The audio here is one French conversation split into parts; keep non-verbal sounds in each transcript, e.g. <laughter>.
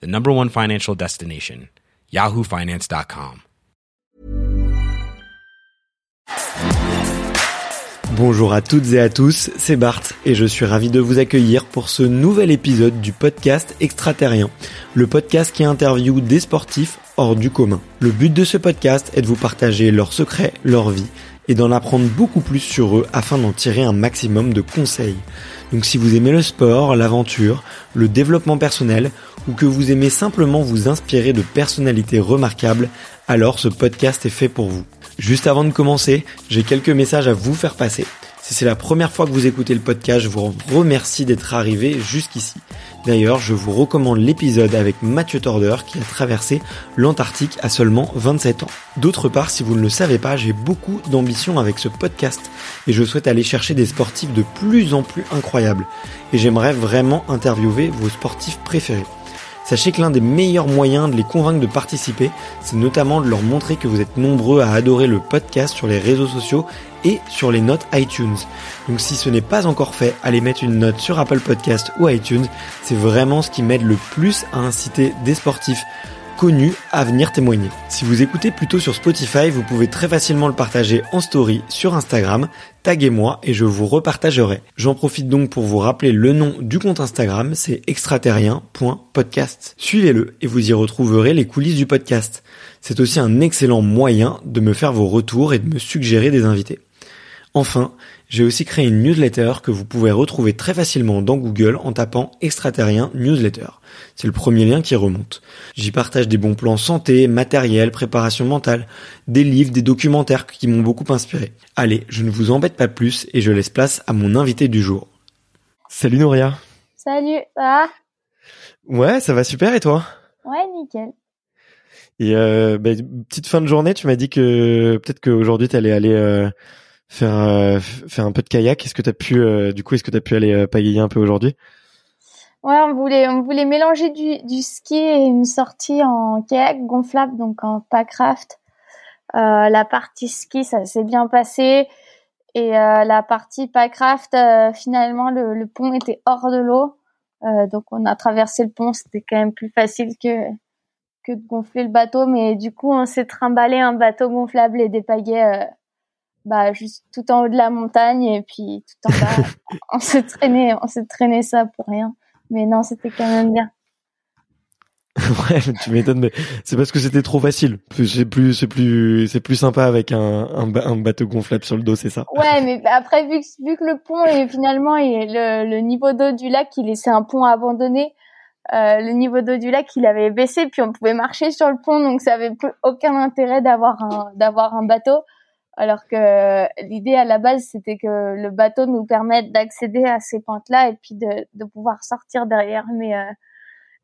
the number one financial destination, yahoofinance.com. Bonjour à toutes et à tous, c'est Bart et je suis ravi de vous accueillir pour ce nouvel épisode du podcast Extraterrien, le podcast qui interviewe des sportifs hors du commun. Le but de ce podcast est de vous partager leurs secrets, leur vie et d'en apprendre beaucoup plus sur eux afin d'en tirer un maximum de conseils. Donc si vous aimez le sport, l'aventure, le développement personnel ou que vous aimez simplement vous inspirer de personnalités remarquables, alors ce podcast est fait pour vous. Juste avant de commencer, j'ai quelques messages à vous faire passer. Si c'est la première fois que vous écoutez le podcast, je vous remercie d'être arrivé jusqu'ici. D'ailleurs, je vous recommande l'épisode avec Mathieu Torder qui a traversé l'Antarctique à seulement 27 ans. D'autre part, si vous ne le savez pas, j'ai beaucoup d'ambition avec ce podcast et je souhaite aller chercher des sportifs de plus en plus incroyables. Et j'aimerais vraiment interviewer vos sportifs préférés. Sachez que l'un des meilleurs moyens de les convaincre de participer, c'est notamment de leur montrer que vous êtes nombreux à adorer le podcast sur les réseaux sociaux et sur les notes iTunes. Donc si ce n'est pas encore fait, allez mettre une note sur Apple Podcast ou iTunes. C'est vraiment ce qui m'aide le plus à inciter des sportifs connus à venir témoigner. Si vous écoutez plutôt sur Spotify, vous pouvez très facilement le partager en story sur Instagram, taguez-moi et je vous repartagerai. J'en profite donc pour vous rappeler le nom du compte Instagram, c'est extraterrien.podcast. Suivez-le et vous y retrouverez les coulisses du podcast. C'est aussi un excellent moyen de me faire vos retours et de me suggérer des invités. Enfin, j'ai aussi créé une newsletter que vous pouvez retrouver très facilement dans Google en tapant extraterrien newsletter. C'est le premier lien qui remonte. J'y partage des bons plans santé, matériel, préparation mentale, des livres, des documentaires qui m'ont beaucoup inspiré. Allez, je ne vous embête pas plus et je laisse place à mon invité du jour. Salut Nouria. Salut, va? Ouais, ça va super et toi? Ouais, nickel. Et euh, bah, petite fin de journée, tu m'as dit que peut-être qu'aujourd'hui tu allais aller euh, faire euh, faire un peu de kayak. Est-ce que tu as pu euh, du coup est-ce que tu pu aller euh, pagayer un peu aujourd'hui? Ouais, on voulait mélanger du, ski et une sortie en kayak gonflable donc en packraft. Euh, la partie ski ça s'est bien passé. Et la partie packraft finalement le, pont était hors de l'eau. Donc on a traversé le pont, c'était quand même plus facile que que de gonfler le bateau. Mais du coup on s'est trimballé un bateau gonflable et des pagaies bah juste tout en haut de la montagne et puis tout en bas. <laughs> On se traînait on s'est traîné ça pour rien. Mais non c'était quand même bien. <laughs> Ouais tu m'étonnes mais c'est parce que c'était trop facile. C'est plus c'est plus c'est plus sympa avec un, un, un, bateau gonflable sur le dos c'est ça. Ouais <laughs> mais après vu que vu que le pont est finalement et le, le niveau d'eau du lac il c'est un pont abandonné. Euh, le niveau d'eau du lac il avait baissé puis on pouvait marcher sur le pont donc ça avait plus aucun intérêt d'avoir un d'avoir un bateau alors que l'idée à la base c'était que le bateau nous permette d'accéder à ces pentes-là et puis de, pouvoir sortir derrière. Mais euh,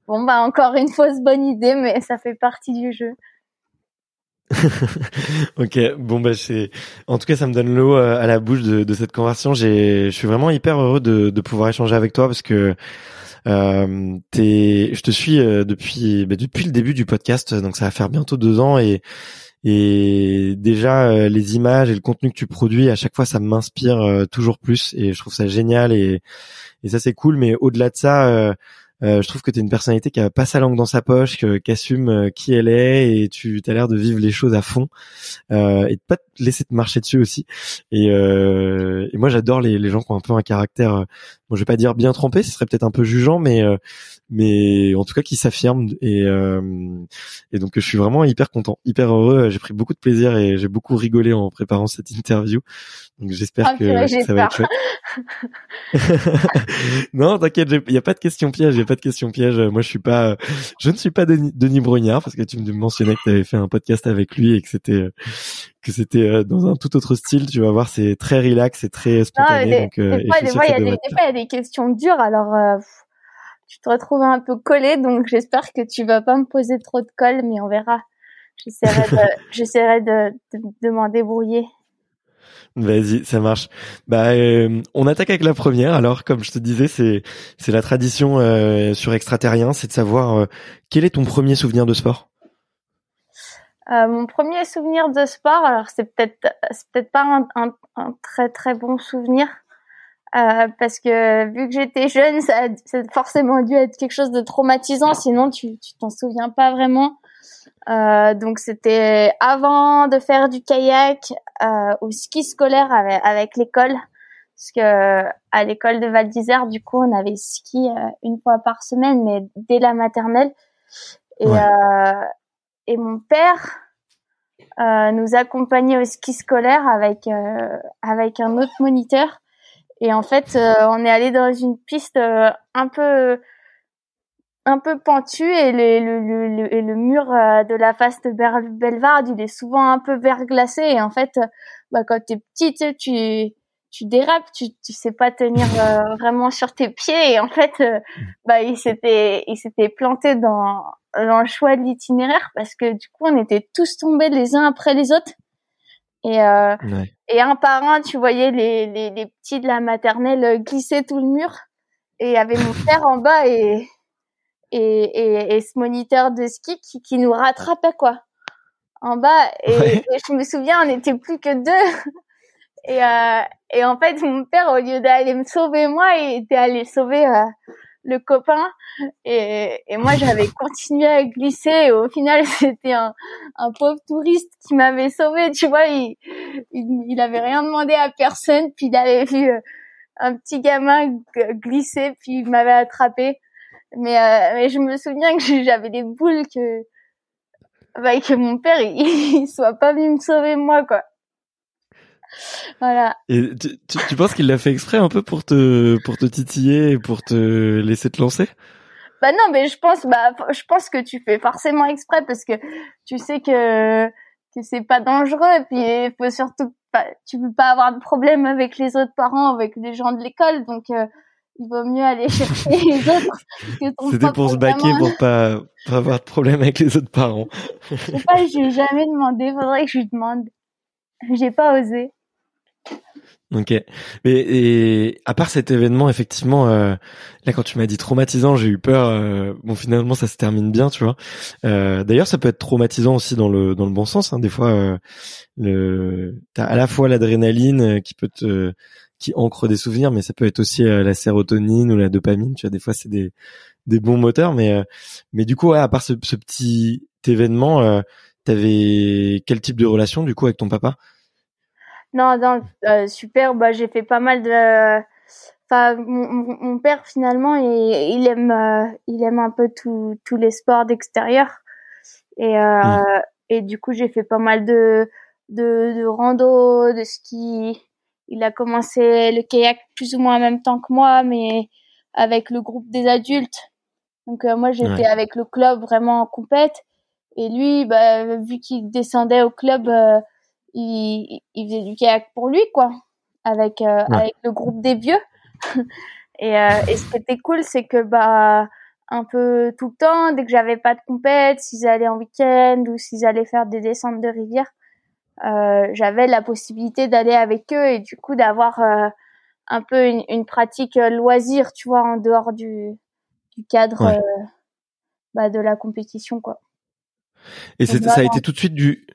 bon bah encore une fausse bonne idée, mais ça fait partie du jeu. <laughs> ok, bon bah c'est, en tout cas ça me donne l'eau euh, à la bouche de, cette conversation. J'ai, je suis vraiment hyper heureux de, pouvoir échanger avec toi parce que euh, t'es, je te suis euh, depuis bah, depuis le début du podcast, donc ça va faire bientôt deux ans et et déjà euh, les images et le contenu que tu produis à chaque fois ça m'inspire euh, toujours plus et je trouve ça génial et, et ça c'est cool mais au-delà de ça euh, je trouve que tu es une personnalité qui a pas sa langue dans sa poche, qui assume qui elle est et tu as l'air de vivre les choses à fond euh, et de pas te laisser te marcher dessus aussi. Et, et moi j'adore les, les, gens qui ont un peu un caractère, bon je vais pas dire bien trempé, ce serait peut-être un peu jugeant, mais mais en tout cas qui s'affirme et euh, et donc je suis vraiment hyper content, hyper heureux. J'ai pris beaucoup de plaisir et j'ai beaucoup rigolé en préparant cette interview. Donc j'espère ah, que ça va être chouette. <laughs> non, t'inquiète, il y a pas de question piège, il y a pas de question piège. Moi, je suis pas, je ne suis pas Denis, Denis Brognard parce que tu me mentionnais que tu avais fait un podcast avec lui et que c'était que c'était euh, dans un tout autre style. Tu vas voir, c'est très relax, c'est très spontané. Non, des, donc, euh, des, fois, des, fois, il y a des, des, questions dures. Alors, euh, tu te retrouves un peu collé, donc j'espère que tu vas pas me poser trop de colle, mais on verra. J'essaierai de, <laughs> j'essaierai de, de, m'en débrouiller. Vas-y, ça marche. Bah, euh, on attaque avec la première. Alors, comme je te disais, c'est c'est la tradition euh, sur extraterrien, c'est de savoir euh, quel est ton premier souvenir de sport? mon premier souvenir de sport, alors c'est peut-être c'est peut-être pas un, un, un, très très bon souvenir parce que vu que j'étais jeune, ça, ça a forcément dû être quelque chose de traumatisant. Sinon, tu tu t'en souviens pas vraiment. Euh, donc c'était avant de faire du kayak euh, au ski scolaire avec, avec l'école, parce que à l'école de Val d'Isère, du coup, on avait ski euh, une fois par semaine, mais dès la maternelle. Et, euh, et mon père euh, nous accompagnait au ski scolaire avec avec un autre moniteur. Et en fait, on est allé dans une piste un peu un peu pentu et, le, le, le, le, mur euh, de la face de Belvarde, il est souvent un peu verglacé. Et en fait, bah, quand t'es petite, tu tu dérapes, tu tu sais pas tenir euh, vraiment sur tes pieds. Et en fait, euh, bah il s'était il s'était planté dans dans le choix de l'itinéraire parce que du coup on était tous tombés les uns après les autres et et un par un tu voyais les, les les petits de la maternelle glisser tout le mur. Et il y avait mon <laughs> père en bas et et, et, et ce moniteur de ski qui, qui nous rattrapait quoi. En bas. Et, je me souviens on n'était plus que deux. <laughs> Et euh, et en fait mon père au lieu d'aller me sauver moi il était allé sauver euh, le copain. Et, et moi j'avais continué à glisser. Et au final <laughs> c'était un, un pauvre touriste qui m'avait sauvé. Tu vois il, il, il avait rien demandé à personne. Puis il avait vu euh, un petit gamin glisser. Puis il m'avait attrapé. Mais, euh, mais je me souviens que <laughs> j'avais des boules que, bah, que mon père, <laughs> il, soit pas venu me sauver moi, quoi. Voilà. Et tu, tu, penses qu'il l'a fait exprès un peu pour te, pour te titiller et pour te laisser te lancer? Bah non, mais je pense, bah, je pense que tu fais forcément exprès parce que tu sais que, que c'est pas dangereux et puis faut surtout pas, tu peux pas avoir de problème avec les autres parents, avec les gens de l'école, donc, euh, il vaut mieux aller <laughs> chercher les autres que ton C'était pour se baquer pour pas, pas avoir de problème avec les autres parents. Je sais pas, j'ai jamais demandé, faudrait que je lui demande. J'ai pas osé. Ok. Mais et à part cet événement, effectivement, euh, là quand tu m'as dit traumatisant, j'ai eu peur. Euh, bon, finalement, ça se termine bien, tu vois. Euh, D'ailleurs, ça peut être traumatisant aussi dans le dans le bon sens. Hein. Des fois, euh, le t'as à la fois l'adrénaline euh, qui peut te qui ancre des souvenirs, mais ça peut être aussi euh, la sérotonine ou la dopamine. Tu vois, des fois c'est des des bons moteurs, mais mais du coup, à part ce, ce petit événement, t'avais quel type de relation du coup avec ton papa? Non, non, euh, super. Bah, j'ai fait pas mal de. Enfin, mon, mon père finalement, il, il aime il aime un peu tous tous les sports d'extérieur et mmh. et du coup j'ai fait pas mal de de, de rando, de ski il a commencé le kayak plus ou moins en même temps que moi, mais avec le groupe des adultes. Donc euh, moi j'étais avec le club vraiment en compète et lui, bah, vu qu'il descendait au club, euh, il, il, faisait du kayak pour lui quoi, avec euh, avec le groupe des vieux. <laughs> et, et ce qui était cool, c'est que bah un peu tout le temps, dès que j'avais pas de compète, s'ils allaient en week-end ou s'ils allaient faire des descentes de rivière, euh, j'avais la possibilité d'aller avec eux et du coup d'avoir euh, un peu une, une, pratique euh, loisir, tu vois, en dehors du, du cadre bah, de la compétition, quoi. Et ça a été tout de suite du,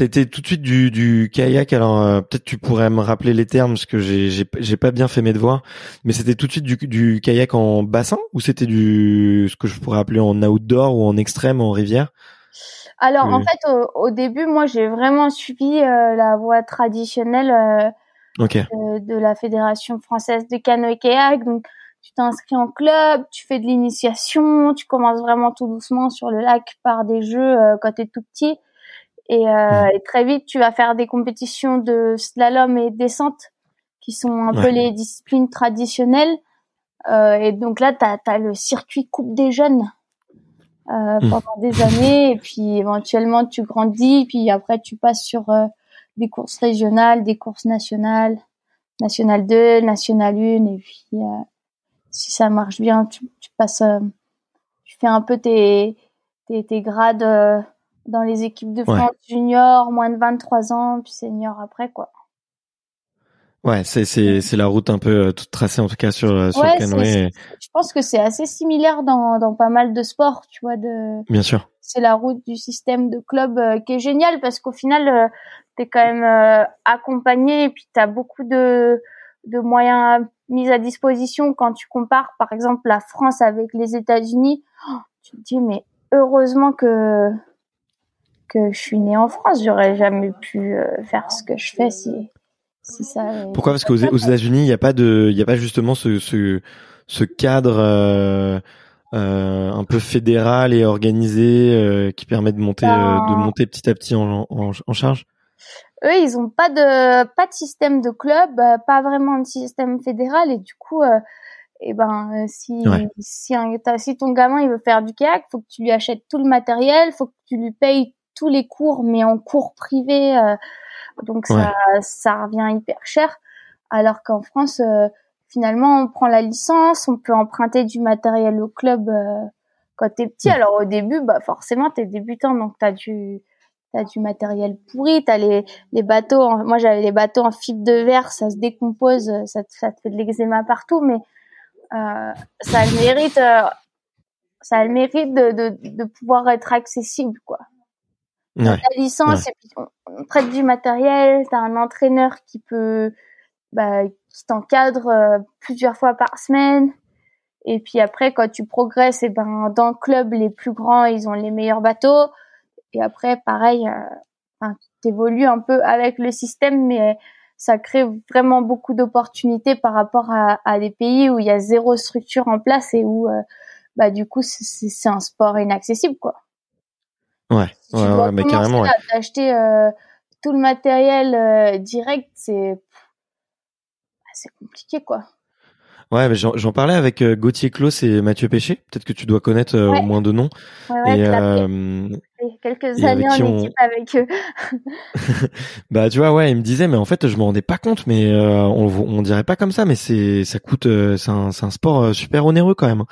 été tout de suite du, du kayak. Alors peut-être tu pourrais me rappeler les termes parce que j'ai j'ai pas bien fait mes devoirs. Mais c'était tout de suite du, du kayak en bassin ou c'était du ce que je pourrais appeler en outdoor ou en extrême en rivière? Alors en fait, au, début, moi, j'ai vraiment suivi euh, la voie traditionnelle euh, de, la Fédération française de canoë-kayak. Donc, tu t'inscris en club, tu fais de l'initiation, tu commences vraiment tout doucement sur le lac par des jeux euh, quand t'es tout petit. Et, euh, et, très vite, tu vas faire des compétitions de slalom et descente qui sont un peu les disciplines traditionnelles. et donc là, tu as, le circuit Coupe des Jeunes euh, hmm. pendant des années. Et puis éventuellement tu grandis. Puis après tu passes sur euh, des courses régionales, des courses nationales, nationale 2, nationale 1 et puis euh, si ça marche bien, tu, tu passes, tu fais un peu tes tes, tes grades dans les équipes de France junior, moins de 23 ans, puis senior après quoi. Ouais, c'est c'est c'est la route un peu toute tracée en tout cas sur sur le canoë. Je pense que c'est assez similaire dans dans pas mal de sports, tu vois de Bien sûr. C'est la route du système de club qui est génial parce qu'au final t'es quand même euh, accompagné et puis tu as beaucoup de, de moyens mis à disposition quand tu compares par exemple la France avec les États-Unis. Oh, tu te dis mais heureusement que que je suis née en France, j'aurais jamais pu euh, faire ce que je fais si si ça. Pourquoi? Parce qu'aux aux États-Unis, il n'y a pas de il y a pas justement ce ce, ce cadre euh, euh, un peu fédéral et organisé qui permet de monter de monter petit à petit en, en, en charge? Eux, ils ont pas de pas de système de club, pas vraiment de système fédéral et du coup, euh, eh ben si si, un, si ton gamin il veut faire du kayak, faut que tu lui achètes tout le matériel, faut que tu lui payes tous les cours, mais en cours privés, euh, donc ça ça revient hyper cher. Alors qu'en France, finalement, on prend la licence, on peut emprunter du matériel au club quand t'es petit. Alors au début, bah forcément t'es débutant, donc t'as du t'as du matériel pourri, t'as les, les bateaux, moi j'avais les bateaux en fibre de verre, ça se décompose, ça, ça te fait de l'eczéma partout, mais euh, ça a le mérite, euh, ça a le mérite de, de, de pouvoir être accessible, quoi. Ouais, ta licence et puis on, prête du matériel, t'as un entraîneur qui peut, bah, qui t'encadre euh, plusieurs fois par semaine. Et puis après, quand tu progresses, et ben dans le club, les plus grands, ils ont les meilleurs bateaux. Et après, pareil, euh, t'évolues un peu avec le système, mais ça crée vraiment beaucoup d'opportunités par rapport à, à, des pays où il y a zéro structure en place et où, euh, bah, du coup, c'est un sport inaccessible, quoi. Ouais, ouais, mais carrément. Ouais. Acheter euh, tout le matériel euh, direct, c'est bah, c'est compliqué, quoi. Ouais, mais j'en parlais avec euh, Gauthier Clos et Mathieu Péché. Peut-être que tu dois connaître euh, au moins de noms. Ouais, et, euh, quelques années en équipe avec eux. <laughs> bah tu vois, ouais, il me disait, mais en fait, je me rendais pas compte, mais euh, on, on dirait pas comme ça, mais c'est ça coûte, c'est un, un sport super onéreux quand même,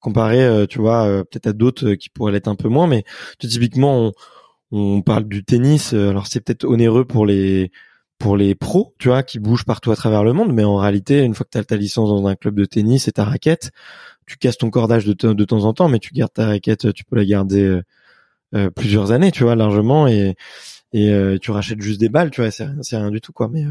comparé, tu vois, peut-être à d'autres qui pourraient l'être un peu moins, mais typiquement, on, parle du tennis. Alors c'est peut-être onéreux pour les pour les pros, tu vois, qui bougent partout à travers le monde, mais en réalité, une fois que tu ta licence dans un club de tennis et ta raquette, tu casses ton cordage de, de temps en temps, mais tu gardes ta raquette, tu peux la garder euh, euh, plusieurs années, tu vois, largement, et et euh, tu rachètes juste des balles, tu vois, c'est rien du tout quoi. Mais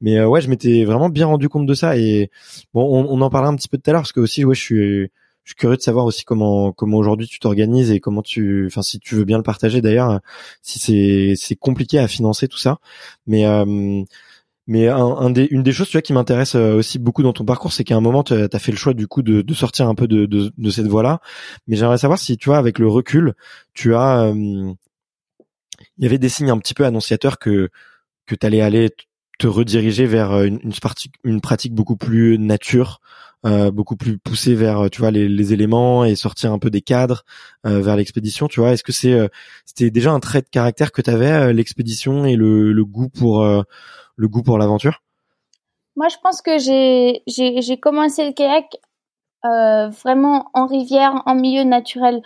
mais ouais, je m'étais vraiment bien rendu compte de ça et bon, on, on en parlera un petit peu tout à l'heure parce que aussi, ouais, je suis je suis curieux de savoir aussi comment comment aujourd'hui tu t'organises et comment tu enfin si tu veux bien le partager d'ailleurs si c'est c'est compliqué à financer tout ça. Mais euh, mais un, des, une des choses tu vois qui m'intéresse euh, aussi beaucoup dans ton parcours c'est qu'à un moment tu as, fait le choix du coup de, de sortir un peu de, de, de cette voie là mais j'aimerais savoir si tu vois avec le recul tu as euh, il y avait des signes un petit peu annonciateurs que que tu allais aller te rediriger vers une, une, une pratique beaucoup plus nature euh, beaucoup plus poussé vers tu vois les, les, éléments et sortir un peu des cadres euh, vers l'expédition tu vois. Est-ce que c'est euh, c'était déjà un trait de caractère que tu avais l'expédition et le, le, goût pour le goût pour l'aventure? Moi je pense que j'ai j'ai j'ai commencé le kayak vraiment en rivière en milieu naturel.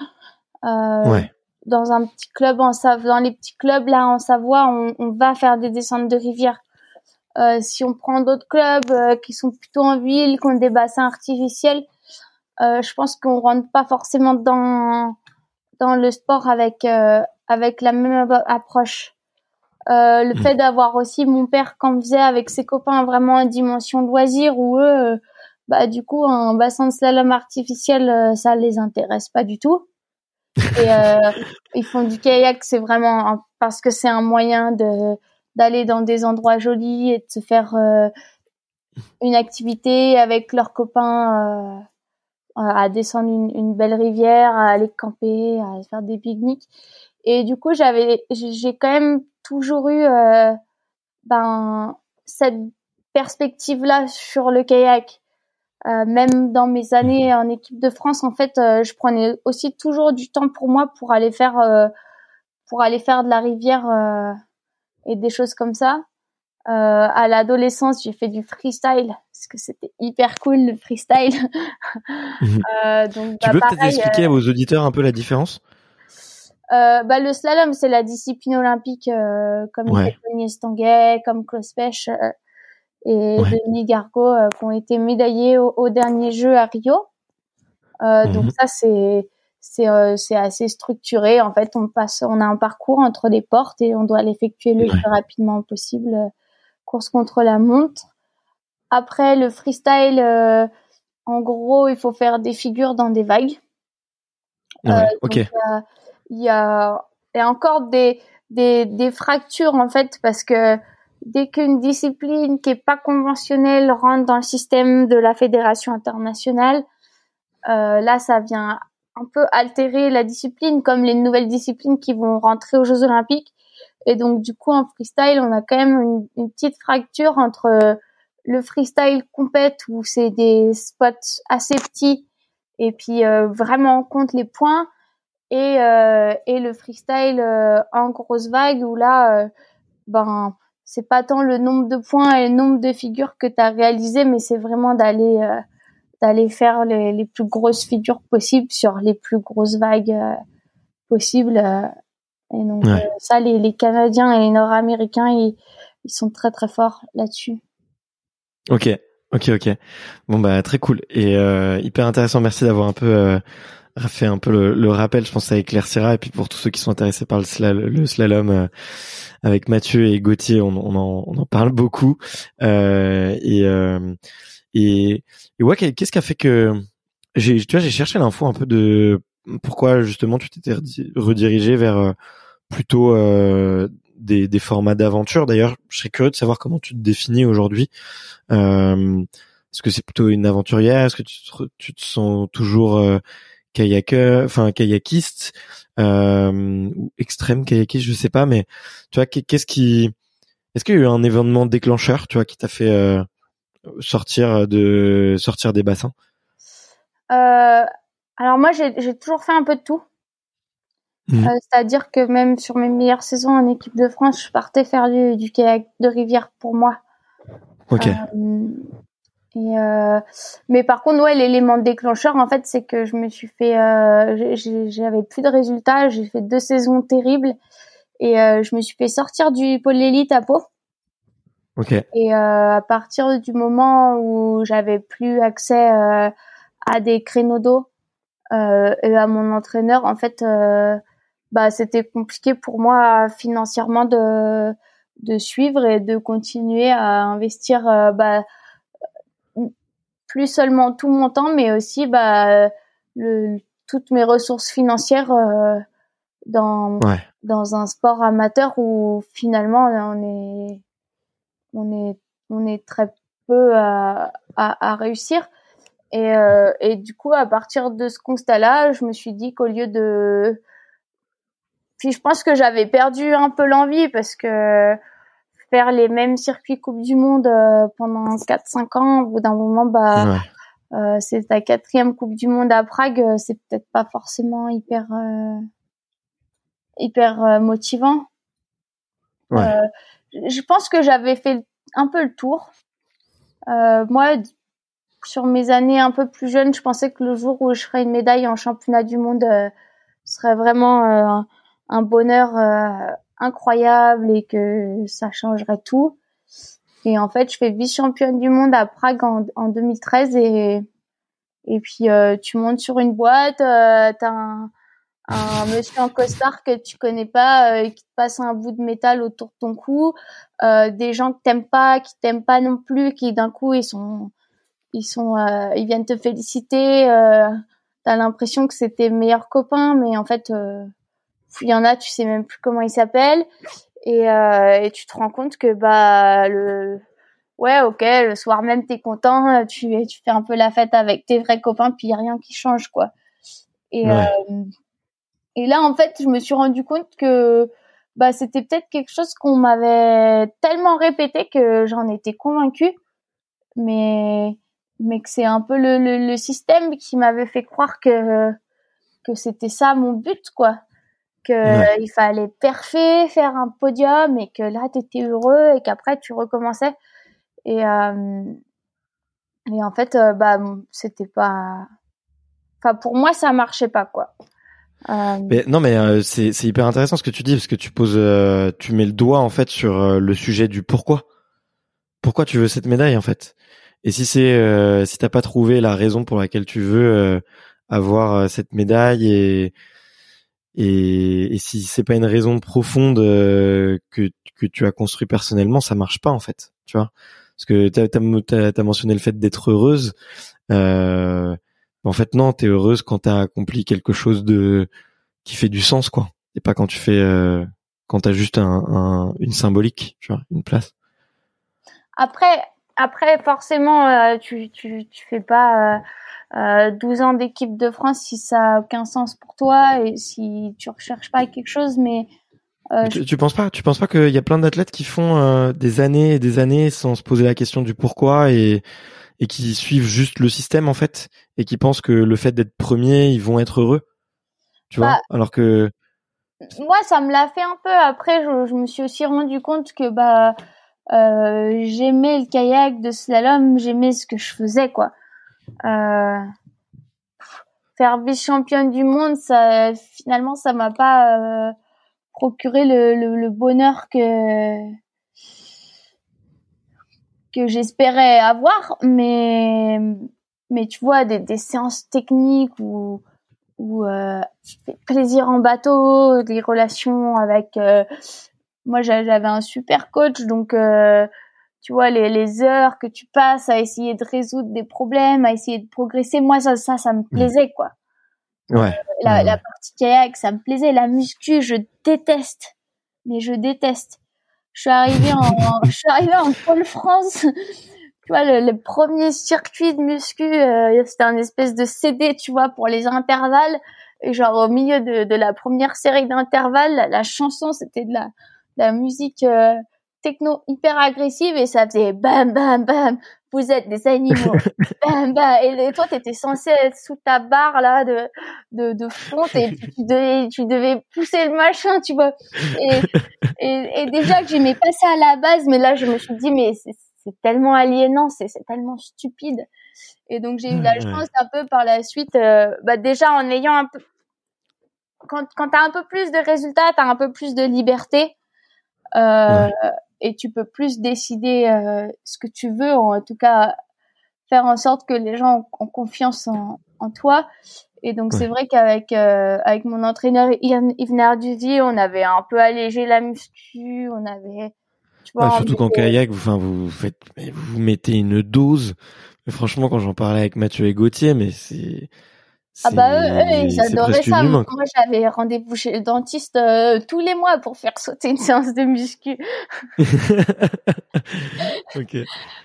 Ouais. dans un petit club en Savoie dans les petits clubs là en Savoie on, on va faire des descentes de rivière euh, si on prend d'autres clubs euh, qui sont plutôt en ville, qui ont des bassins artificiels, euh, je pense qu'on rentre pas forcément dans dans le sport avec avec la même approche. le hmm. fait d'avoir aussi mon père quand faisait avec ses copains vraiment en dimension de loisir où eux bah du coup un bassin de slalom artificiel ça les intéresse pas du tout et <laughs> ils font du kayak c'est vraiment parce que c'est un moyen de d'aller dans des endroits jolis et de se faire euh, une activité avec leurs copains euh, à descendre une, une, belle rivière, à aller camper, à faire des pique-niques. Et du coup, j'avais, j'ai quand même toujours eu euh, ben cette perspective-là sur le kayak. Euh, même dans mes années en équipe de France, en fait, euh, je prenais aussi toujours du temps pour moi pour aller faire, pour aller faire de la rivière et des choses comme ça. à l'adolescence, j'ai fait du freestyle parce que c'était hyper cool le freestyle. Mhm. <laughs> donc, tu bah, peux peut-être expliquer à vos auditeurs un peu la différence? Bah, le slalom, c'est la discipline olympique comme ouais. Stanguet, comme Klaus Pech et Denis Gargo qui ont été médaillés au, au dernier jeu à Rio. Donc mhm. ça, c'est c'est euh, c'est assez structuré. En fait, on passe, on a un parcours entre les portes et on doit l'effectuer le plus rapidement possible. Euh, course contre la montre. Après le freestyle, euh, en gros, il faut faire des figures dans des vagues. ok. Il y a, y a encore des, des, des fractures en fait parce que dès qu'une discipline qui est pas conventionnelle rentre dans le système de la fédération internationale, euh, là ça vient un peu altérer la discipline, comme les nouvelles disciplines qui vont rentrer aux Jeux Olympiques. Et donc, du coup, en freestyle, on a quand même une, petite fracture entre le freestyle compète où c'est des spots assez petits et puis euh, vraiment on compte les points et euh, et le freestyle euh, en grosse vague où là ben c'est pas tant le nombre de points et le nombre de figures que tu as réalisé mais c'est vraiment d'aller d'aller faire les, les, plus grosses figures possibles sur les plus grosses vagues euh, possibles. Euh. et donc euh, ça, les, les, Canadiens et les Nord-Américains, ils, ils, sont très très forts là-dessus. Ok, ok, ok. Bon bah très cool et hyper intéressant. Merci d'avoir un peu fait un peu le, le, rappel. Je pense que ça éclaircira et puis pour tous ceux qui sont intéressés par le, slalom, le slalom avec Mathieu et Gauthier, on, on, en, on en, parle beaucoup et et, et ouais, qu'est-ce qui a fait que j'ai, tu vois, j'ai cherché l'info un peu de pourquoi justement tu t'étais redirigé vers euh, plutôt euh, des, des, formats d'aventure. D'ailleurs, je serais curieux de savoir comment tu te définis aujourd'hui. Euh, est-ce que c'est plutôt une aventurière? Est-ce que tu te, tu te sens toujours euh, kayakeur, enfin kayakiste? Euh, ou extrême kayakiste, je sais pas, mais tu vois, qu'est-ce qui, est-ce qu'il y a eu un événement déclencheur, tu vois, qui t'a fait euh, sortir de sortir des bassins? Euh, Alors moi, j'ai toujours fait un peu de tout. Mmh. Euh, C'est-à-dire que même sur mes meilleures saisons en équipe de France, je partais faire du, du kayak de rivière pour moi. Ok. Euh, et euh, mais par contre, ouais, l'élément déclencheur, en fait, c'est que je me suis fait, euh, j'avais plus de résultats, j'ai fait deux saisons terribles et euh, je me suis fait sortir du pôle élite à Pau. Et euh, à partir du moment où j'avais plus accès euh, à des créneaux d'eau euh, et à mon entraîneur, en fait, euh, bah c'était compliqué pour moi financièrement de de suivre et de continuer à investir euh, bah, plus seulement tout mon temps, mais aussi bah, le, toutes mes ressources financières dans dans un sport amateur où finalement on est on est on est très peu à, à, réussir. Et, euh, et du coup, à partir de ce constat-là, je me suis dit qu'au lieu de... Puis je pense que j'avais perdu un peu l'envie parce que faire les mêmes circuits Coupe du Monde euh, pendant 4-5 ans, au bout d'un moment, bah, euh, c'est ta quatrième Coupe du Monde à Prague, c'est peut-être pas forcément hyper, euh, hyper motivant. Ouais je pense que j'avais fait un peu le tour. Euh, moi, sur mes années un peu plus jeunes, je pensais que le jour où je ferais une médaille en championnat du monde euh, serait vraiment euh, un bonheur euh, incroyable et que ça changerait tout. Et en fait, je fais vice-championne du monde à Prague en, en 2013 et et puis tu montes sur une boîte, t'as un un monsieur en costard que tu connais pas euh, qui te passe un bout de métal autour de ton cou, euh, des gens que t'aimes pas, qui t'aiment pas non plus, qui d'un coup ils sont ils sont euh, ils viennent te féliciter, euh, t'as l'impression que c'est tes meilleurs copains, mais en fait euh, il y en a tu sais même plus comment ils s'appellent et, et tu te rends compte que bah le ouais ok le soir même t'es content, tu tu fais un peu la fête avec tes vrais copains puis y a rien qui change quoi. Et et là, en fait, je me suis rendu compte que bah, c'était peut-être quelque chose qu'on m'avait tellement répété que j'en étais convaincue, mais mais que c'est un peu le, le, système qui m'avait fait croire que que c'était ça mon but, quoi. que il fallait parfait, faire un podium et que là tu étais heureux et qu'après tu recommençais et euh, et en fait euh, bah c'était pas enfin pour moi ça marchait pas quoi. Mais, non mais euh, c'est hyper intéressant ce que tu dis parce que tu poses euh, tu mets le doigt en fait sur le sujet du pourquoi pourquoi tu veux cette médaille en fait? Et si c'est si t'as pas trouvé la raison pour laquelle tu veux avoir cette médaille et et, et si c'est pas une raison profonde euh, que, que tu as construit personnellement, ça marche pas en fait, tu vois? Parce que t'as as, as, mentionné le fait d'être heureuse. Euh, en fait, non, t'es heureuse quand t'as accompli quelque chose de qui fait du sens, quoi. Et pas quand tu fais euh, quand t'as juste un, un, une symbolique, tu vois, une place. Après, après, forcément, euh, tu, tu, tu fais pas. Euh euh, 12 ans d'équipe de France si ça a aucun sens pour toi et si tu recherches pas quelque chose mais euh, tu, tu, penses pas tu penses pas qu'il y a plein d'athlètes qui font euh, des années et des années sans se poser la question du pourquoi et et qui suivent juste le système en fait et qui pensent que le fait d'être premier ils vont être heureux. Tu vois? Bah, alors que moi ça me l'a fait un peu. Après je, je, me suis aussi rendu compte que bah euh, j'aimais le kayak de slalom j'aimais ce que je faisais quoi. Euh, faire vice-championne du monde, ça, finalement, ça m'a pas euh, procuré le, le, le, bonheur que que j'espérais avoir, mais mais tu vois des, des séances techniques ou ou euh, plaisir en bateau, des relations avec euh, moi j'avais un super coach donc euh, tu vois les, les heures que tu passes à essayer de résoudre des problèmes, à essayer de progresser, moi ça ça ça me mm. plaisait quoi. Ouais. La, la partie kayak, ça me plaisait. La muscu, je déteste, mais je déteste. Je suis arrivée en, <laughs> je suis arrivée en Pôle France. tu vois, le, le, premier circuit de muscu, euh, c'était un espèce de CD, tu vois, pour les intervalles. Et genre au milieu de, de la première série d'intervalles, la, la, chanson, c'était de la, la musique euh, techno hyper agressive et ça faisait bam bam bam vous êtes des animaux. <laughs> Bam bam. Et, toi t'étais censé être sous ta barre là de de, de fonte et tu devais tu devais pousser le machin tu vois. Et et, et déjà que j'aimais pas ça à la base mais là je me suis dit mais c'est tellement aliénant c'est tellement stupide. Et donc j'ai eu la chance un peu par la suite euh, bah déjà en ayant un peu quand quand t'as un peu plus de résultats t'as un peu plus de liberté euh, et tu peux plus décider euh, ce que tu veux, en tout cas faire en sorte que les gens ont, confiance en, en, toi. Et donc c'est vrai qu'avec euh, avec mon entraîneur Yves Duvy, on avait un peu allégé la muscu, on avait tu vois, surtout qu'en kayak, vous, enfin, vous faites, vous mettez une dose. Mais franchement, quand j'en parlais avec Mathieu et Gauthier, mais c'est, ah bah eux, ils adoraient ça. Moi, j'avais rendez-vous chez le dentiste euh, tous les mois pour faire sauter une séance de muscu. <laughs> ok.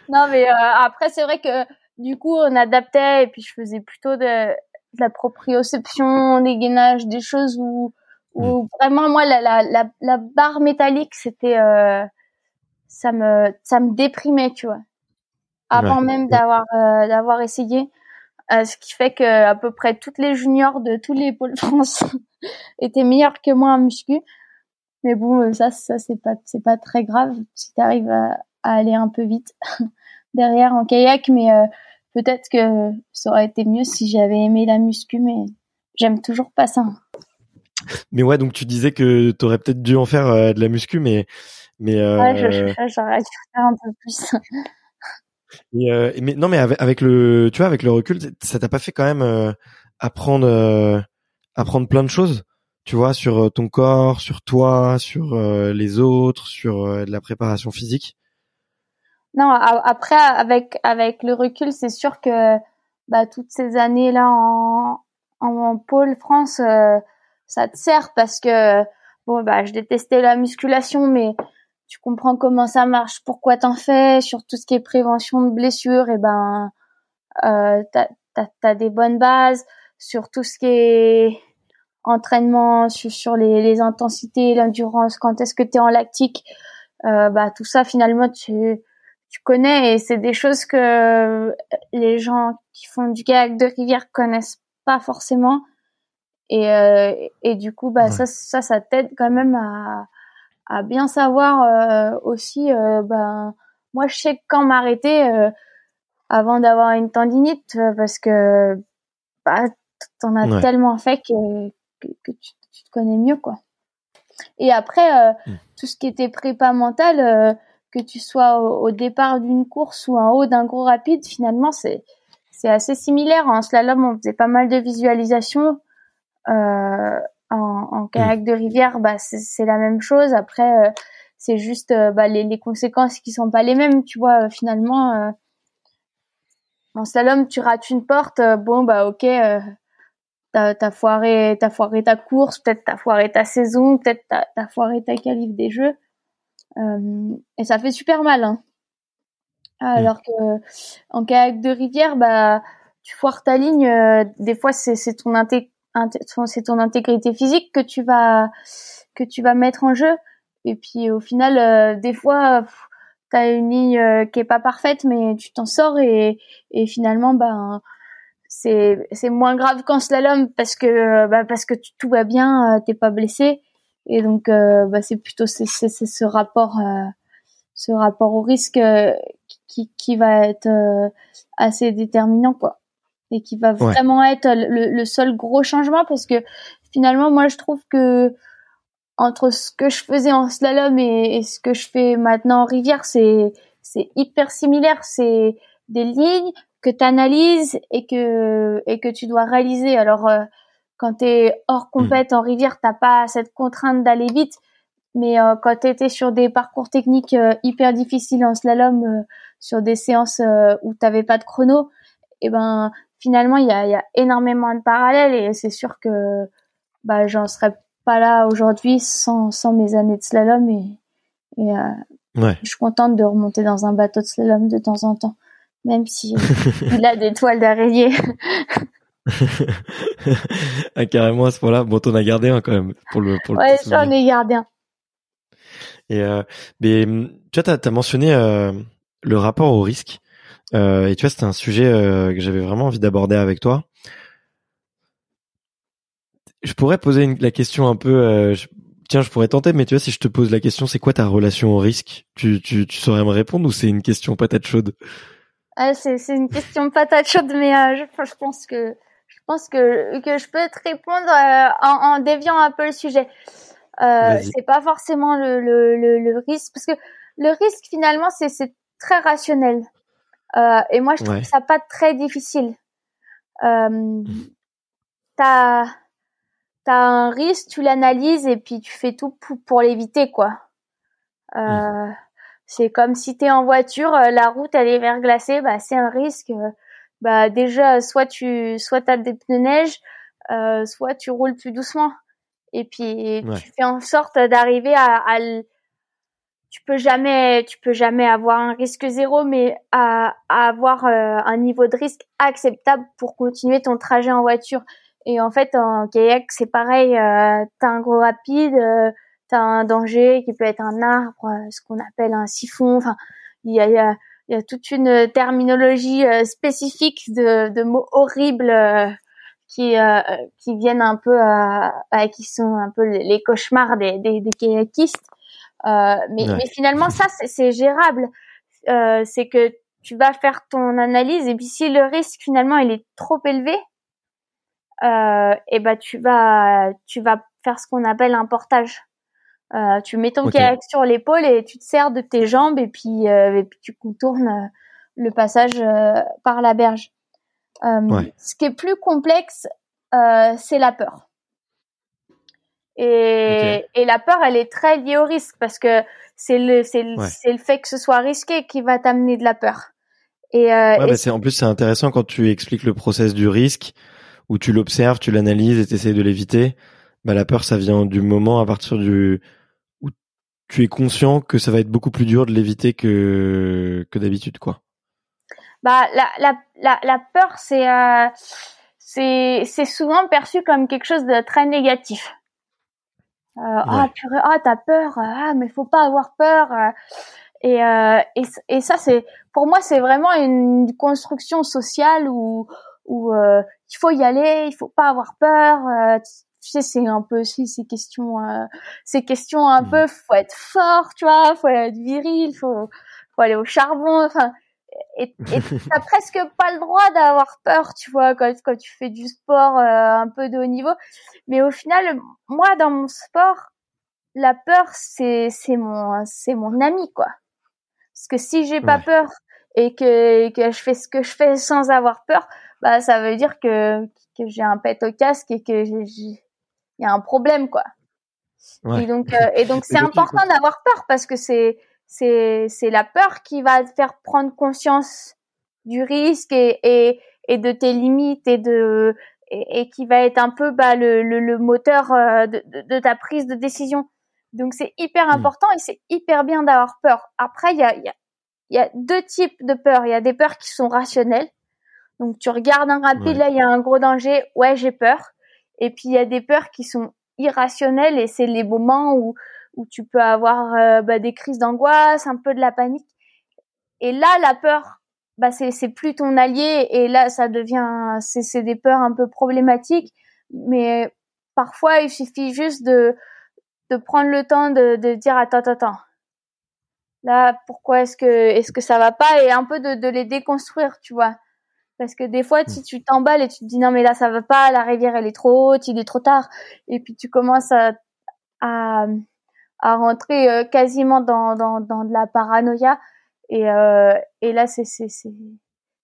Non, mais euh, après, c'est vrai que du coup, on adaptait et puis je faisais plutôt de, de la proprioception, des gainages, des choses où, où mm. vraiment, moi, la, la, la, la barre métallique, c'était... Euh, ça me ça me déprimait, tu vois. Avant même d'avoir d'avoir essayé. Euh, ce qui fait que à peu près toutes les juniors de tous les pôles <laughs> France étaient meilleures que moi en muscu. Mais bon, euh, ça, ça c'est pas, c'est pas très grave si tu arrives à, aller un peu vite <laughs> derrière en kayak. Mais euh, peut-être que ça aurait été mieux si j'avais aimé la muscu, mais j'aime toujours pas ça. Mais ouais, donc tu disais que tu aurais peut-être dû en faire de la muscu, mais mais ouais, j'aurais dû faire un peu plus. <laughs> Euh, mais non, mais avec, le, tu vois, avec le recul, ça t'a pas fait quand même euh, apprendre, euh, apprendre plein de choses, tu vois, sur ton corps, sur toi, sur les autres, sur la préparation physique? Non, après, avec avec le recul, c'est sûr que bah, toutes ces années là en, en, pôle France, ça te sert parce que bon bah je détestais la musculation, mais tu comprends comment ça marche, pourquoi t'en fais, sur tout ce qui est prévention de blessures, et ben euh, t'as as, des bonnes bases. Sur tout ce qui est entraînement, sur, sur les, les intensités, l'endurance, quand est-ce que tu es en lactique, euh, bah tout ça finalement tu tu connais. Et c'est des choses que les gens qui font du kayak de rivière connaissent pas forcément. Et, euh, et du coup, bah, ça, ça, ça t'aide quand même à, à bien savoir euh, aussi, euh, ben, moi, je sais quand m'arrêter avant d'avoir une tendinite parce que bah, t'en as tellement fait que, que, tu, tu, te connais mieux, quoi. Et après, mm. tout ce qui était prépa mentale, que tu sois au, départ d'une course ou en haut d'un gros rapide, finalement, c'est c'est assez similaire. En slalom, on faisait pas mal de visualisation. Euh, en, en, kayak de rivière, bah, c'est la même chose. Après, euh, c'est juste euh, bah, les, les, conséquences qui sont pas les mêmes, tu vois. Euh, finalement, en slalom, tu rates une porte, bon bah ok, t'as as foiré, t'as foiré ta course, peut-être t'as foiré ta saison, peut-être t'as as foiré ta qualif des jeux, et ça fait super mal. Hein. Alors que en kayak de rivière, bah tu foires ta ligne. des fois, c'est ton inté c'est ton intégrité physique que tu vas que tu vas mettre en jeu. Et puis au final euh, des fois tu as une ligne euh, qui est pas parfaite mais tu t'en sors et et finalement ben c'est c'est moins grave qu'en slalom parce que bah, parce que tout va bien euh, t'es pas blessé. Et donc bah, c'est plutôt c'est ce rapport ce rapport au risque qui qui va être assez déterminant quoi et qui va vraiment être le, le, seul gros changement parce que finalement moi je trouve que entre ce que je faisais en slalom et, ce que je fais maintenant en rivière c'est c'est hyper similaire. C'est des lignes que tu analyses et que et que tu dois réaliser. Alors euh, quand tu es hors hmm. compète en rivière t'as pas cette contrainte d'aller vite. Mais euh, quand tu étais sur des parcours techniques euh, hyper difficiles en slalom sur des séances où t'avais pas de chrono et eh ben finalement, il y a, énormément de parallèles et c'est sûr que bah, j'en serais pas là aujourd'hui sans, sans mes années de slalom et, et euh, je suis contente de remonter dans un bateau de slalom de temps en temps, même si <laughs> il a des toiles d'araignée. ah, carrément à ce point-là. Bon, t'en as gardé un quand même pour le. Pour ouais, j'en ai gardé un. Et euh, mais tu vois, t'as as mentionné euh, le rapport au risque. Euh, et tu vois, c'était un sujet euh, que j'avais vraiment envie d'aborder avec toi. Je pourrais poser la question un peu. Euh, tiens, je pourrais tenter, mais tu vois, si je te pose la question, c'est quoi ta relation au risque? Tu, tu, tu saurais me répondre ou c'est une question patate chaude? Ah, c'est, c'est une question patate chaude, mais je, je, pense que je pense que que je peux te répondre en, en, déviant un peu le sujet. c'est pas forcément le, le, le, le, risque, parce que le risque finalement c'est, c'est très rationnel. Euh, et moi, je trouve ça pas très difficile. Euh, t'as as un risque, tu l'analyses et puis tu fais tout pour, pour l'éviter, quoi. Euh, C'est comme si t'es en voiture, euh, la route elle est verglacée, bah c'est un risque. Bah déjà, soit tu, soit t'as des pneus neige, euh, soit tu roules plus doucement. Et puis tu fais en sorte d'arriver à, à, tu peux jamais, tu peux jamais avoir un risque zéro, mais à, avoir euh, un niveau de risque acceptable pour continuer ton trajet en voiture. Et en fait, en kayak, c'est pareil. Euh, t'as un gros rapide, euh, t'as un danger qui peut être un arbre, euh, ce qu'on appelle un siphon. Enfin, il y a, y, a, y a, toute une terminologie spécifique de, de mots horribles qui qui viennent un peu, qui sont un peu les cauchemars des, des, des kayakistes. Euh, mais, mais, finalement, ça, c'est gérable. Euh, c'est que tu vas faire ton analyse et puis si le risque finalement il est trop élevé, euh, et ben tu vas tu vas faire ce qu'on appelle un portage. Euh, tu mets ton kayak sur l'épaule et tu te sers de tes jambes et puis, euh, et puis tu contournes euh, le passage par la berge. Ce qui est plus complexe, c'est la peur. Et, et, la peur, elle est très liée au risque parce que c'est le, c'est le, le, fait que ce soit risqué qui va t'amener de la peur. Et, euh, ouais, bah c'est en plus c'est intéressant quand tu expliques le process du risque où tu l'observes, tu l'analyses et tu essaies de l'éviter. Bah la peur, ça vient du moment à partir du où tu es conscient que ça va être beaucoup plus dur de l'éviter que que d'habitude, quoi. Bah la la la, la peur, c'est euh, c'est c'est souvent perçu comme quelque chose de très négatif. Euh, ah purée, ah t'as peur, ah mais faut pas avoir peur. Euh. Et, euh, et, et ça c'est pour moi c'est vraiment une construction sociale où où euh, il faut y aller, il faut pas avoir peur. Euh, tu sais, c'est un peu aussi ces questions, euh, ces questions un mmh. peu, faut être fort, tu vois, faut être viril, faut, faut aller au charbon. Enfin, et t'as <laughs> presque pas le droit d'avoir peur, tu vois, quand, quand tu fais du sport un peu de haut niveau. Mais au final, moi, dans mon sport, la peur, c'est c'est mon c'est mon ami, quoi. Parce que si j'ai pas peur et que que je fais ce que je fais sans avoir peur, bah ça veut dire que que j'ai un pet au casque et que il y a un problème quoi. Et donc <laughs> euh, et donc c'est important d'avoir peur parce que c'est c'est c'est la peur qui va te faire prendre conscience du risque et et, et de tes limites et de et, qui va être un peu bah, le, le, le moteur euh, de, de, de, ta prise de décision. Donc c'est hyper mmh. important et c'est hyper bien d'avoir peur. Après il y a, y, a, y a deux types de peurs. Il y a des peurs qui sont rationnelles donc tu regardes un rapide, là il y a un gros danger, ouais j'ai peur. Et puis il y a des peurs qui sont irrationnelles et c'est les moments où où tu peux avoir euh, bah, des crises d'angoisse, un peu de la panique. Et là la peur, bah c'est plus ton allié et là ça devient c'est des peurs un peu problématiques. Mais parfois il suffit juste de de prendre le temps de de dire attends attends attends là pourquoi est-ce que est-ce que ça va pas? Et un peu de de les déconstruire tu vois parce que des fois, si mm. tu t'emballes et tu te dis non mais là ça va pas, la rivière elle est trop haute, il est trop tard, et puis tu commences à à, à rentrer euh, quasiment dans, dans dans de la paranoïa. Et euh, et là c'est c'est c'est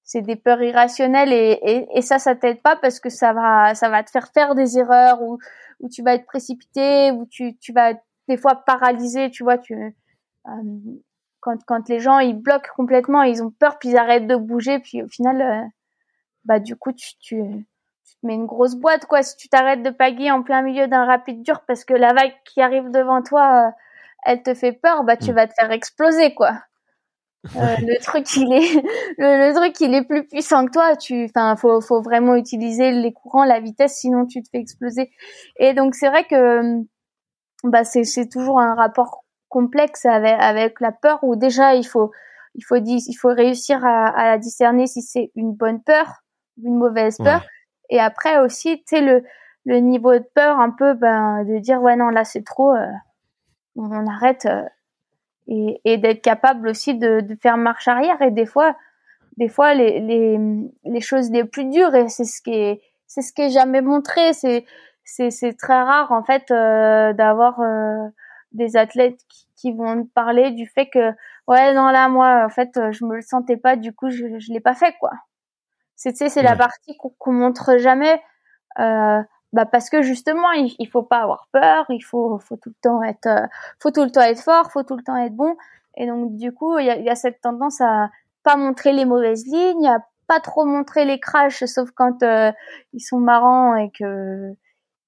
c'est des peurs irrationnelles et, et, et ça ça t'aide pas parce que ça va ça va te faire faire des erreurs ou où tu vas être précipité ou tu tu vas des fois paralysé tu vois tu euh, quand quand les gens ils bloquent complètement ils ont peur puis ils arrêtent de bouger puis au final euh, bah du coup tu, tu, mets une grosse boîte quoi. Si tu t'arrêtes de pagayer en plein milieu d'un rapide dur parce que la vague qui arrive devant toi euh, elle te fait peur bah tu mm. vas te faire exploser quoi. Euh, le truc il est <laughs> le, truc il est plus puissant que toi. Tu enfin faut faut vraiment utiliser les courants la vitesse sinon tu te fais exploser. Et donc c'est vrai que bah c'est c'est toujours un rapport complexe avec avec la peur où déjà il faut il faut il faut réussir à, discerner si c'est une bonne peur une mauvaise peur. Et après aussi, tu sais, le, le niveau de peur, un peu, ben, de dire, ouais, non, là, c'est trop, euh, on, arrête. Euh, et, et d'être capable aussi de, de faire marche arrière. Et des fois, des fois, les, les, les choses les plus dures, et c'est ce qui est, c'est ce qui est jamais montré, c'est, c'est, c'est très rare, en fait, euh, d'avoir des athlètes qui, qui vont parler du fait que, ouais, non, là, moi, en fait, je me le sentais pas, du coup, je, je l'ai pas fait, quoi. C'est c'est la partie qu'on montre jamais. Euh, bah parce que justement il, il, faut pas avoir peur, il faut faut tout le temps être euh, faut tout le temps être fort, faut tout le temps être bon et donc du coup il y a, y a, cette tendance à pas montrer les mauvaises lignes, à pas trop montrer les crashs sauf quand euh, ils sont marrants et que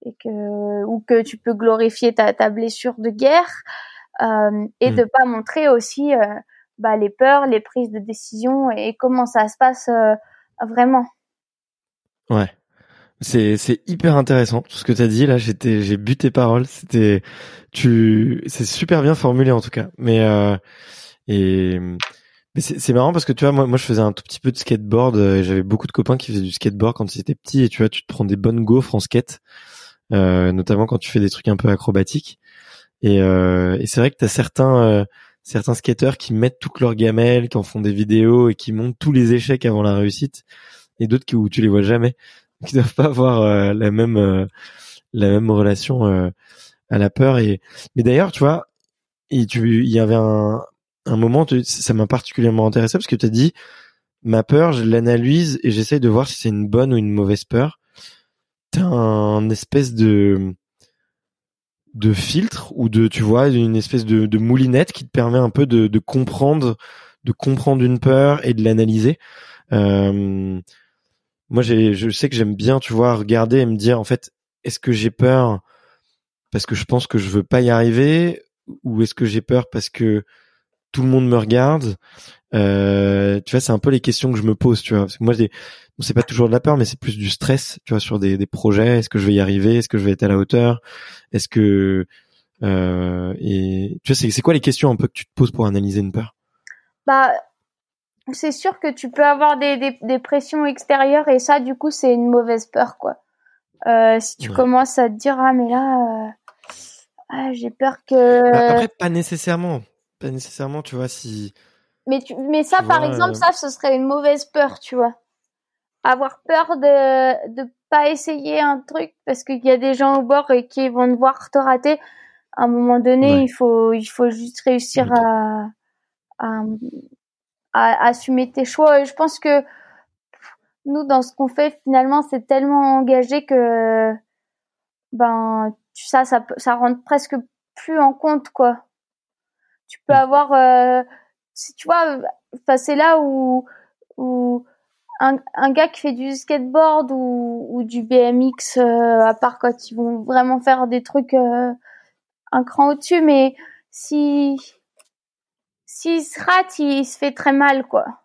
et que ou que tu peux glorifier ta, ta blessure de guerre euh, et mmh. de pas montrer aussi euh, bah, les peurs, les prises de décision et comment ça se passe vraiment. Ouais. C'est c'est hyper intéressant tout ce que tu as dit là, j'étais j'ai bu tes paroles, c'était tu c'est super bien formulé en tout cas. Mais euh, et mais c'est marrant parce que tu vois moi moi je faisais un tout petit peu de skateboard, euh, j'avais beaucoup de copains qui faisaient du skateboard quand ils étaient petits et tu vois tu te prends des bonnes gaufres en skate euh, notamment quand tu fais des trucs un peu acrobatiques. Et, euh, et c'est vrai que tu as certains euh, certains skateurs qui mettent toutes leurs gamelles, qui en font des vidéos et qui montrent tous les échecs avant la réussite, et d'autres qui où tu les vois jamais, <laughs> qui doivent pas avoir euh, la même euh, la même relation euh, à la peur. Et mais d'ailleurs, tu vois, et tu il y avait un un moment, ça m'a particulièrement intéressé parce que tu as dit ma peur, je l'analyse et j'essaye de voir si c'est une bonne ou une mauvaise peur. T'as un espèce de de filtre ou de tu vois une espèce de, moulinette qui te permet un peu de, comprendre de comprendre une peur et de l'analyser. Euh, moi je sais que j'aime bien tu vois regarder et me dire en fait est-ce que j'ai peur parce que je pense que je veux pas y arriver ou est-ce que j'ai peur parce que tout le monde me regarde? Euh, tu vois c'est un peu les questions que je me pose tu vois parce que moi c'est pas toujours de la peur, mais c'est plus du stress, tu vois, sur des, des projets. Est-ce que je vais y arriver? Est-ce que je vais être à la hauteur? Est-ce que euh, et tu vois, c'est, c'est quoi les questions un peu que tu te poses pour analyser une peur? Bah, c'est sûr que tu peux avoir des, des, des, pressions extérieures et ça, du coup, c'est une mauvaise peur, quoi. Euh, si tu commences à te dire ah mais là, ah, j'ai peur que. Bah, après, pas nécessairement, pas nécessairement, tu vois si. Mais tu, mais ça, par exemple, euh, ça, ce serait une mauvaise peur, tu vois. Avoir peur de de pas essayer un truc parce qu'il y a des gens au bord et qui vont te voir te rater. À un moment donné, il faut il faut juste réussir à, à à, assumer tes choix. Et je pense que nous, dans ce qu'on fait, finalement, c'est tellement engagé que ben ça, ça, ça rentre presque plus en compte, quoi. Tu peux mm. avoir, euh, si tu vois, c'est là où, un, gars qui fait du skateboard ou, ou du BMX, euh, à part quand ils vont vraiment faire des trucs euh, un cran au-dessus, mais si s'il se rate, il se fait très mal, quoi.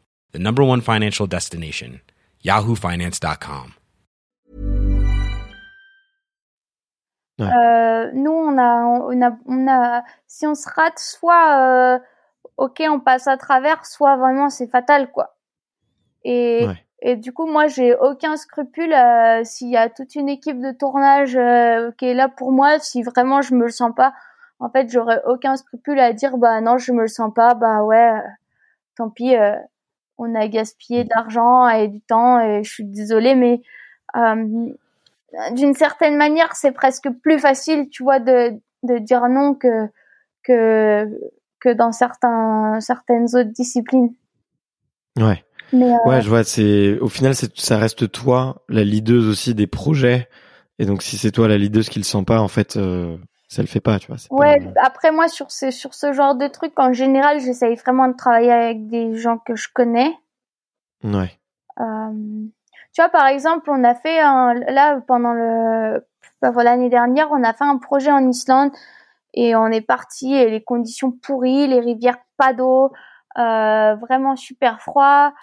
the number one financial destination, yahoofinance.com. Euh, nous, on a, on a, on a, si on se rate, soit, euh, ok, on passe à travers, soit vraiment c'est fatal, quoi. Et, ouais. et du coup, moi, j'ai aucun scrupule euh, s'il y a toute une équipe de tournage euh, qui est là pour moi, si vraiment je me le sens pas en fait, j'aurais aucun scrupule à dire bah non, je me le sens pas, bah ouais, euh, tant pis, euh, on a gaspillé d'argent et du temps et je suis désolée, mais euh, d'une certaine manière, c'est presque plus facile, tu vois, de, de dire non que que que dans certains certaines autres disciplines. Ouais. Mais ouais, je vois. C'est au final, c'est ça reste toi la leaduse aussi des projets. Et donc, si c'est toi la leaduse qui le sent pas, en fait, ça le fait pas, tu vois. Ouais, après moi sur ce sur ce genre de truc en général, j'essaye vraiment de travailler avec des gens que je connais. Ouais. Euh, tu vois par exemple, on a fait un là pendant le l'année dernière, on a fait un projet en Islande et on est parti et les conditions pourries, les rivières pas d'eau, euh, vraiment super froid.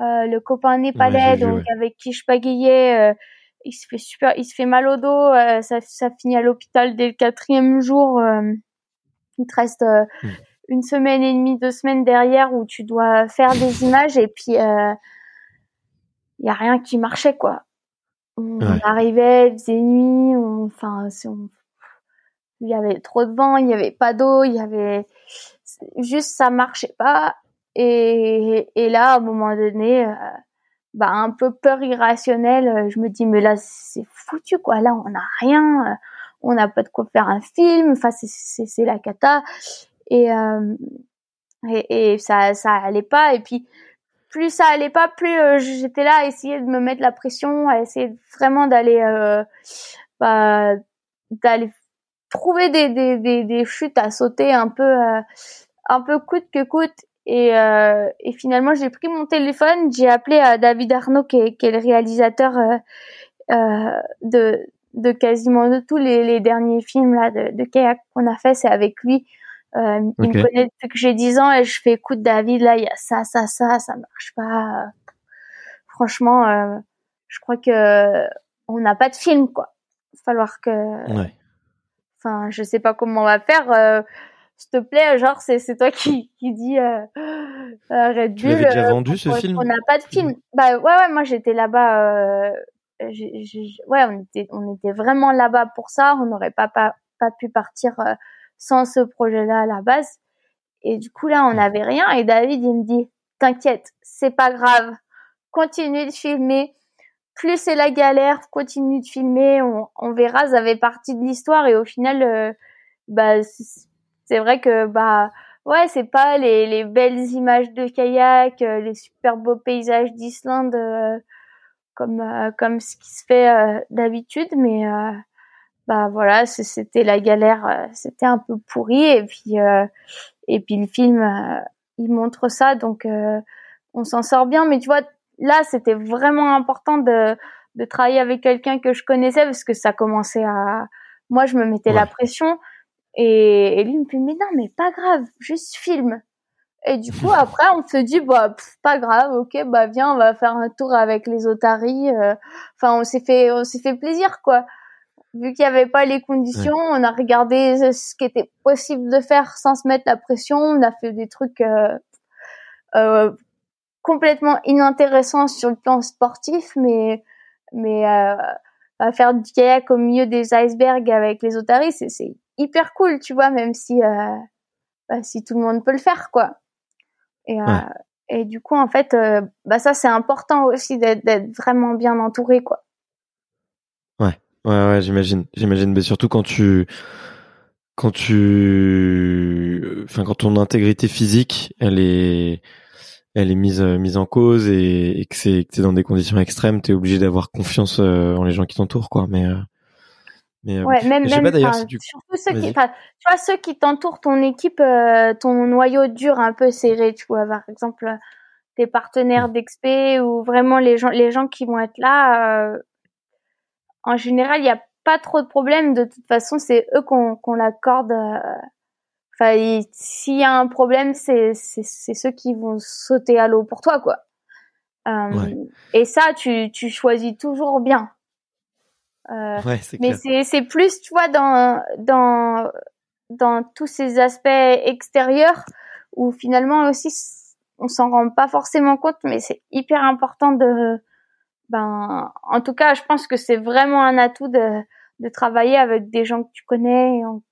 Euh, le copain népalais donc avec qui je pagayais il se fait super, il se fait mal au dos, euh, ça, ça finit à l'hôpital dès le quatrième jour. Euh, il te reste euh, hmm. une semaine et demie, deux semaines derrière où tu dois faire des <laughs> images et puis il y a rien qui marchait quoi. On arrivait, il faisait nuit, enfin il y avait trop de vent, il y avait pas d'eau, il y avait juste ça marchait pas et, et là à un moment donné bah un peu peur irrationnelle. Euh, je me dis mais là c'est foutu quoi. Là on n'a rien, euh, on n'a pas de quoi faire un film. Enfin c'est la cata et, euh, et, et ça ça allait pas. Et puis plus ça allait pas, plus j'étais là à essayer de me mettre la pression, à essayer vraiment d'aller bah, d'aller trouver des, des, des, des, chutes à sauter un peu un peu coûte que coûte et, euh, et finalement, j'ai pris mon téléphone, j'ai appelé à David Arnaud, qui est, qui est le réalisateur euh, euh, de, de quasiment de tous les, les derniers films là de, de kayak qu'on a fait. C'est avec lui. Euh, Il me connaît depuis que j'ai 10 ans et je fais écoute David, là il y a ça, ça, ça, ça marche pas. Franchement, euh, je crois que on n'a pas de film quoi. Il va falloir que. Ouais. Enfin, je sais pas comment on va faire. Euh, s'il te plaît, genre c'est c'est toi qui qui dis euh, euh Red Tu l'avais déjà euh, vendu ce film On n'a pas de film. Bah ouais ouais, moi j'étais là-bas. Euh, ouais, on était on était vraiment là-bas pour ça. On n'aurait pas, pas pas pu partir euh, sans ce projet-là à la base. Et du coup là, on n'avait rien. Et David il me dit t'inquiète, c'est pas grave, continue de filmer. Plus c'est la galère, continue de filmer. On, on verra, ça fait partie de l'histoire. Et au final, bah c'est vrai que bah ouais, c'est pas les, les belles images de kayak, euh, les super beaux paysages d'Islande euh, comme euh, comme ce qui se fait d'habitude, mais bah voilà, c'était la galère, c'était un peu pourri et puis et puis le film il montre ça, donc on s'en sort bien. Mais tu vois, là, c'était vraiment important de, de travailler avec quelqu'un que je connaissais parce que ça commençait à, moi, je me mettais la pression et, et, lui me dit mais non, mais pas grave, juste filme. Et du coup, <laughs> après, on se dit, bah, pas grave, ok, bah, viens, on va faire un tour avec les otaries. Euh. Enfin, on s'est fait, on s'est fait plaisir, quoi. Vu qu'il n'y avait pas les conditions, on a regardé ce qui était possible de faire sans se mettre la pression. On a fait des trucs euh, euh, complètement inintéressants sur le plan sportif, mais, mais euh, faire du kayak au milieu des icebergs avec les otaries, c'est hyper cool, tu vois, même si, euh, bah, si tout le monde peut le faire, quoi. Et, euh, et du coup, en fait, euh, bah ça c'est important aussi d'être vraiment bien entouré, quoi. Ouais, ouais, ouais, j'imagine, j'imagine, mais surtout quand tu, quand tu, enfin quand ton intégrité physique, elle est, elle est mise mise en cause et, et que c'est que t'es dans des conditions extrêmes, t'es obligé d'avoir confiance en les gens qui t'entourent, quoi. Mais mais, euh, ouais, même, surtout ceux qui, tu vois, ceux qui t'entourent, ton équipe, euh, ton noyau dur un peu serré, tu vois, par exemple, tes partenaires mmh. d'expé ou vraiment les gens, les gens qui vont être là, euh, en général, il n'y a pas trop de problèmes. De toute façon, c'est eux qu'on qu'on l'accorde. Enfin, s'il y a un problème, c'est c'est ceux qui vont sauter à l'eau pour toi, quoi. Et ça, tu tu choisis toujours bien. Euh, mais c'est plus, tu vois, dans dans dans tous ces aspects extérieurs où finalement aussi on s'en rend pas forcément compte, mais c'est hyper important de ben en tout cas, je pense que c'est vraiment un atout de de travailler avec des gens que tu connais et en,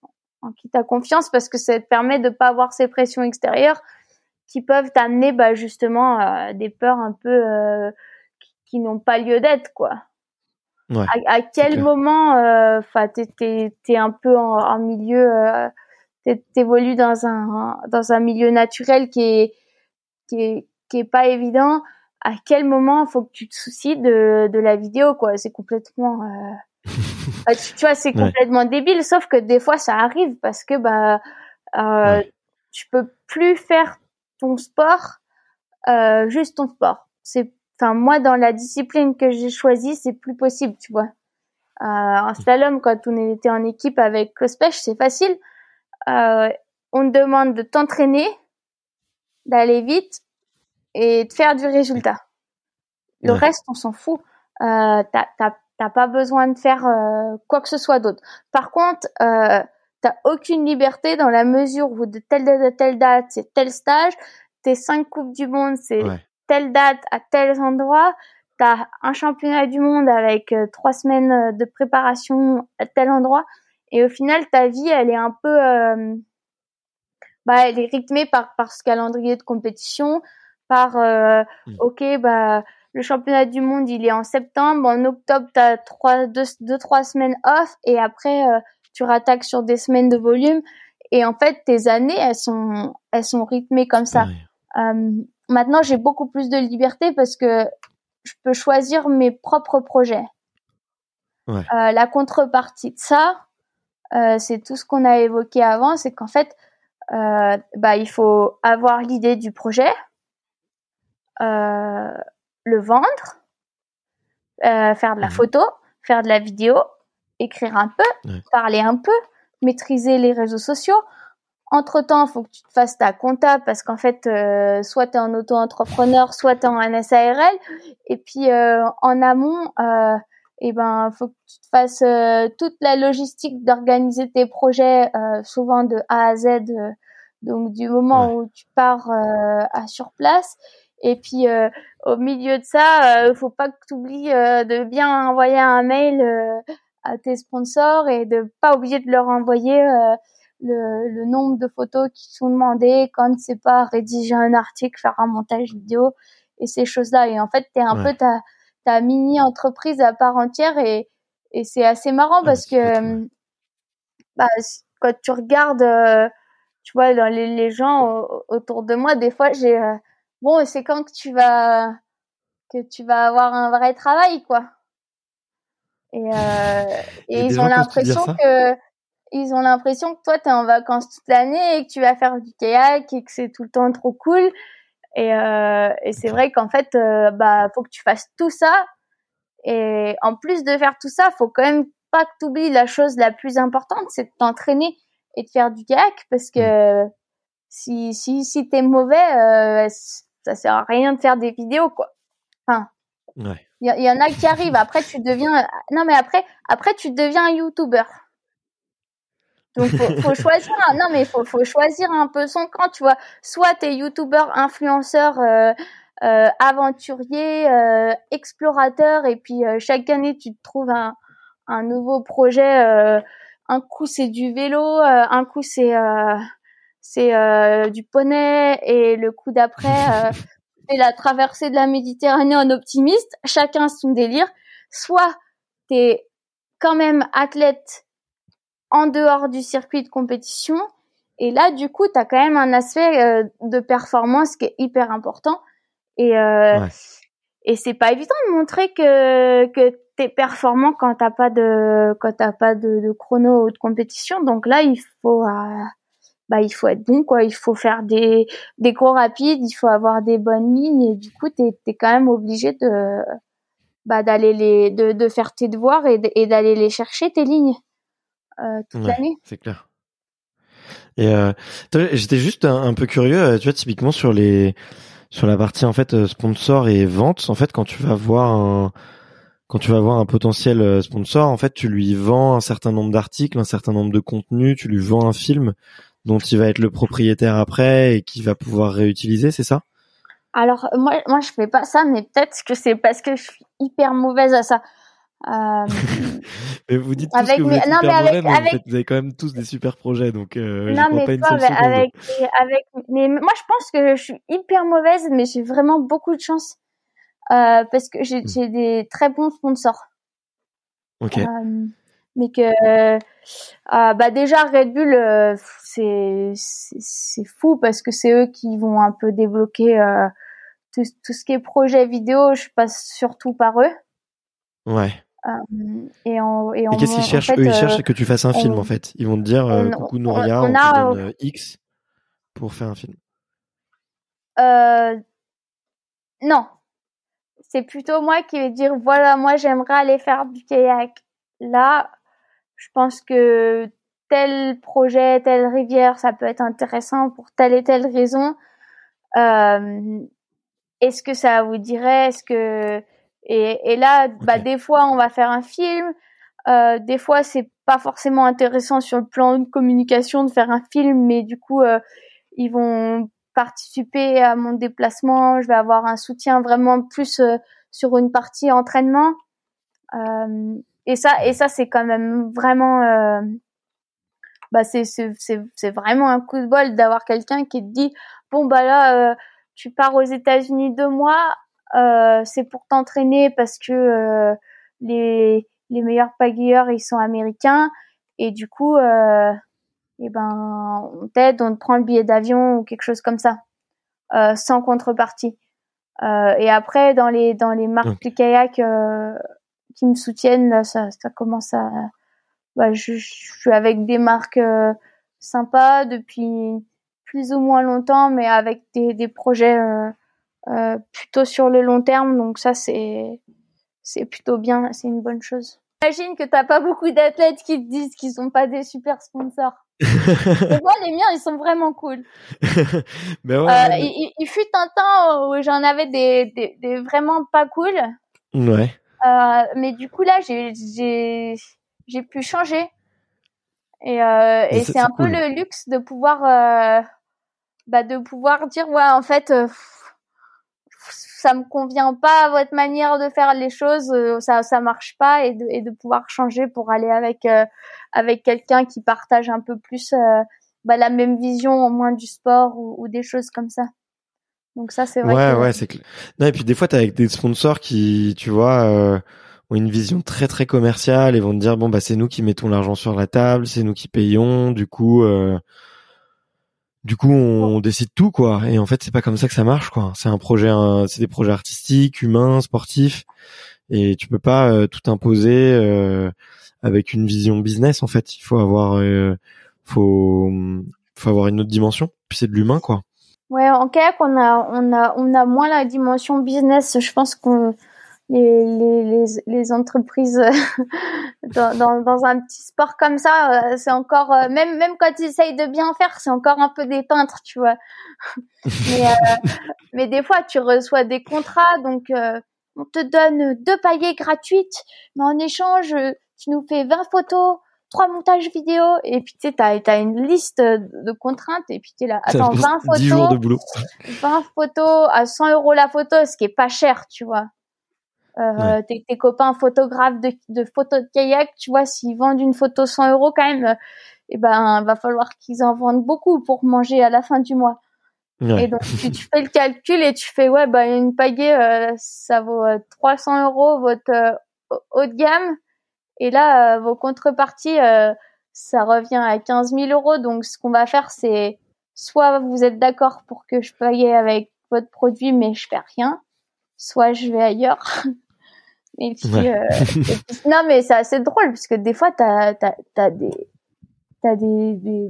en qui tu as confiance parce que ça te permet de pas avoir ces pressions extérieures qui peuvent t'amener bah justement à des peurs un peu euh, qui, qui n'ont pas lieu d'être quoi. Ouais, à, quel moment, euh, enfin, euh, t'es es, un peu en, en milieu, euh, t'évolues dans un dans un milieu naturel qui est qui est qui est pas évident. À quel moment faut que tu te soucies de de la vidéo, quoi? C'est complètement, euh... <laughs> Bah, tu, vois, c'est complètement débile. Sauf que des fois, ça arrive parce que bah euh, tu peux plus faire ton sport euh, juste ton sport. C'est enfin moi dans la discipline que j'ai choisie c'est plus possible tu vois. Euh, en slalom quand on était en équipe avec Clospech c'est facile. Euh, on te demande de t'entraîner d'aller vite et de faire du résultat. Le reste on s'en fout. Euh, t'as pas besoin de faire euh, quoi que ce soit d'autre. Par contre euh, t'as aucune liberté dans la mesure où de telle date à telle date c'est tel stage tes cinq coupes du monde c'est telle date à tel endroit, tu as un championnat du monde avec euh, trois semaines euh, de préparation à tel endroit. Et au final, ta vie, elle est un peu, euh, bah, elle est rythmée par, par ce calendrier de compétition, par, mmh. ok, bah, le championnat du monde, il est en septembre. En octobre, tu as trois, deux, deux, trois semaines off. Et après, tu rattaques sur des semaines de volume. Et en fait, tes années, elles sont, elles sont rythmées comme ça. Maintenant, j'ai beaucoup plus de liberté parce que je peux choisir mes propres projets. Ouais. Euh, la contrepartie de ça, euh, c'est tout ce qu'on a évoqué avant, c'est qu'en fait, euh, bah, il faut avoir l'idée du projet, le vendre, faire de la mmh. photo, faire de la vidéo, écrire un peu, parler un peu, maîtriser les réseaux sociaux, entre temps, faut que tu te fasses ta compta parce qu'en fait, euh, soit tu es en auto-entrepreneur, soit tu es en SARL. Et puis euh, en amont, euh, eh ben, faut que tu te fasses euh, toute la logistique d'organiser tes projets, euh, souvent de A à Z. donc du moment où tu pars à sur place. Et puis au milieu de ça, il faut pas que tu oublies de bien envoyer un mail à tes sponsors et de pas oublier de leur envoyer le, le, nombre de photos qui sont demandées, quand c'est pas rédiger un article, faire un montage vidéo et ces choses-là. Et en fait, tu es un peu ta, ta mini-entreprise à part entière et, et c'est assez marrant parce que bah, quand tu regardes, euh, tu vois, dans les, les gens autour de moi, des fois, j'ai euh, bon, c'est quand que tu vas que tu vas avoir un vrai travail, quoi? Et, euh, <laughs> et ils ont l'impression que ils ont l'impression que toi, tu es en vacances toute l'année et que tu vas faire du kayak et que c'est tout le temps trop cool. Et, euh, et c'est vrai qu'en fait, euh, bah, faut que tu fasses tout ça. Et en plus de faire tout ça, faut quand même pas que tu oublies la chose la plus importante, c'est de t'entraîner et de faire du kayak parce que si si si t'es mauvais, euh, ça sert à rien de faire des vidéos quoi. Enfin, il y, y, en a qui arrivent. Après, tu deviens non mais après après tu deviens un YouTuber. Donc faut, faut choisir un... non mais faut faut choisir un peu son camp, tu vois. Soit t'es youtubeur, influenceur, euh, euh, aventurier, euh, explorateur, et puis euh, chaque année tu te trouves un, un nouveau projet. Euh, un coup c'est du vélo, un coup c'est c'est du poney, et le coup d'après c'est la traversée de la Méditerranée en optimiste. Chacun son délire. Soit t'es quand même athlète en dehors du circuit de compétition. Et là, du coup, tu as quand même un aspect euh, de performance qui est hyper important. Et, euh, et c'est pas évident de montrer que, que tu es performant quand t'as pas de quand t'as pas de, de, chrono ou de compétition. Donc là, il faut euh, bah il faut être bon quoi. Il faut faire des des cours rapides, il faut avoir des bonnes lignes. Et du coup, tu es, quand même obligé de bah d'aller les de, de faire tes devoirs et d'aller les chercher tes lignes. Euh, toute l'année. C'est clair. Et euh, j'étais juste un, peu curieux, euh, tu vois, typiquement sur les sur la partie en fait sponsor et vente. En fait, quand tu vas voir un quand tu vas voir un potentiel sponsor, en fait, tu lui vends un certain nombre d'articles, un certain nombre de contenus, tu lui vends un film dont il va être le propriétaire après et qui va pouvoir réutiliser, c'est ça? Alors moi, moi, je fais pas ça, mais peut-être que c'est parce que je suis hyper mauvaise à ça. Euh... mais vous dites tous que vous êtes non, mais avec, mais avec... vous avez quand même tous des super projets, donc euh, non, mais pas une seule avec, avec, mais moi je pense que je suis hyper mauvaise, mais j'ai vraiment beaucoup de chance euh, parce que j'ai hmm. des très bons sponsors. Ok. Euh, mais que euh, bah déjà Red Bull c'est c'est fou parce que c'est eux qui vont un peu débloquer tout, tout ce qui est projet vidéo, je passe surtout par eux. Ouais. Euh, et, en, et, qu'est-ce qu'ils cherchent? Eux, ils cherchent euh, que tu fasses un film, en fait. Ils vont te dire, euh, coucou Nouria, on, on, donne X pour faire un film. non. C'est plutôt moi qui vais dire, voilà, moi, j'aimerais aller faire du kayak. Là, je pense que tel projet, telle rivière, ça peut être intéressant pour telle et telle raison. Est-ce que ça vous dirait? Est-ce que et, et là, bah, des fois, on va faire un film. Euh, des fois, c'est pas forcément intéressant sur le plan de communication de faire un film, mais du coup, euh, ils vont participer à mon déplacement. Je vais avoir un soutien vraiment plus euh, sur une partie entraînement. Euh, et ça, et ça, c'est quand même vraiment, euh, bah, c'est c'est c'est vraiment un coup de bol d'avoir quelqu'un qui te dit, bon bah là, tu pars aux États-Unis deux mois euh, c'est pour t'entraîner parce que euh, les, les meilleurs pagayeurs ils sont américains. Et du coup euh, eh ben on t'aide, on te prend le billet d'avion ou quelque chose comme ça. Euh, sans contrepartie. Euh, et après dans les dans les marques de kayak qui me soutiennent là ça ça commence à bah, je, je suis avec des marques sympas depuis plus ou moins longtemps mais avec des des projets euh, plutôt sur le long terme. Donc ça, c'est c'est plutôt bien, c'est une bonne chose. J'imagine que t'as pas beaucoup d'athlètes qui te disent qu'ils sont pas des super sponsors. <laughs> moi, les miens, ils sont vraiment cool. <laughs> ouais, euh, il, il, fut un temps où j'en avais des, des, des, vraiment pas cool. Ouais. Euh, mais du coup là, j'ai pu changer. Et, euh, et c'est un peu le luxe de pouvoir bah, de pouvoir dire ouais en fait ça me convient pas à votre manière de faire les choses, euh, ça ça marche pas et de, et de pouvoir changer pour aller avec euh, avec quelqu'un qui partage un peu plus euh, bah, la même vision au moins du sport ou, ou des choses comme ça. Donc ça c'est vrai. Ouais ouais c'est clair. Non et puis des fois t'as avec des sponsors qui tu vois ont une vision très très commerciale et vont te dire bon bah c'est nous qui mettons l'argent sur la table, c'est nous qui payons, du coup du coup on, décide tout quoi et en fait c'est pas comme ça que ça marche quoi c'est un projet c'est des projets artistiques humains sportifs et tu peux pas euh, tout imposer euh, avec une vision business en fait. Il faut avoir, euh, faut, faut avoir une autre dimension. Puis c'est de l'humain quoi. Ouais, en kayak on a, on a, on a moins la dimension business. Je pense qu'on les, les, les, entreprises <laughs> dans, dans, dans, un petit sport comme ça, euh, c'est encore euh, même même quand ils essayent de bien faire, c'est encore un peu des peintres, tu vois. <laughs> mais, euh, mais des fois, tu reçois des contrats, donc on te donne deux paillets gratuites, mais en échange, tu nous fais 20 photos, trois montages vidéo, et puis tu sais, t'as as une liste de contraintes, et puis tu es là, attends, 20 photos, 10 jours de boulot. 20 photos à 100 euros la photo, ce qui est pas cher, tu vois. Euh, tes, copains photographes de, de photos de kayak, tu vois, s'ils vendent une photo 100 euros quand même, eh ben, va falloir qu'ils en vendent beaucoup pour manger à la fin du mois. Et donc, tu, tu, fais le calcul et tu fais, ouais, bah, une pagaie, euh, ça vaut 300 euh, euros votre euh, haut de gamme. Et là, vos contreparties, ça revient à 15 000 euros. Donc, ce qu'on va faire, c'est soit vous êtes d'accord pour que je paye avec votre produit, mais je fais rien, soit je vais ailleurs. <laughs> et puis, euh, <laughs> non, mais c'est assez drôle parce que des fois, t'as as, as, des t'as des, des,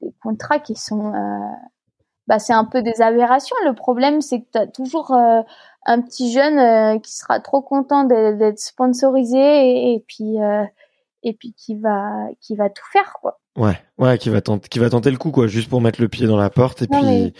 des contrats qui sont euh, bah c'est un peu des aberrations. Le problème, c'est que t'as toujours euh, un petit jeune euh, qui sera trop content d'être sponsorisé et, et puis et puis qui va qui va tout faire quoi. Ouais, ouais, qui va tenter, qui va tenter le coup, quoi, juste pour mettre le pied dans la porte, et puis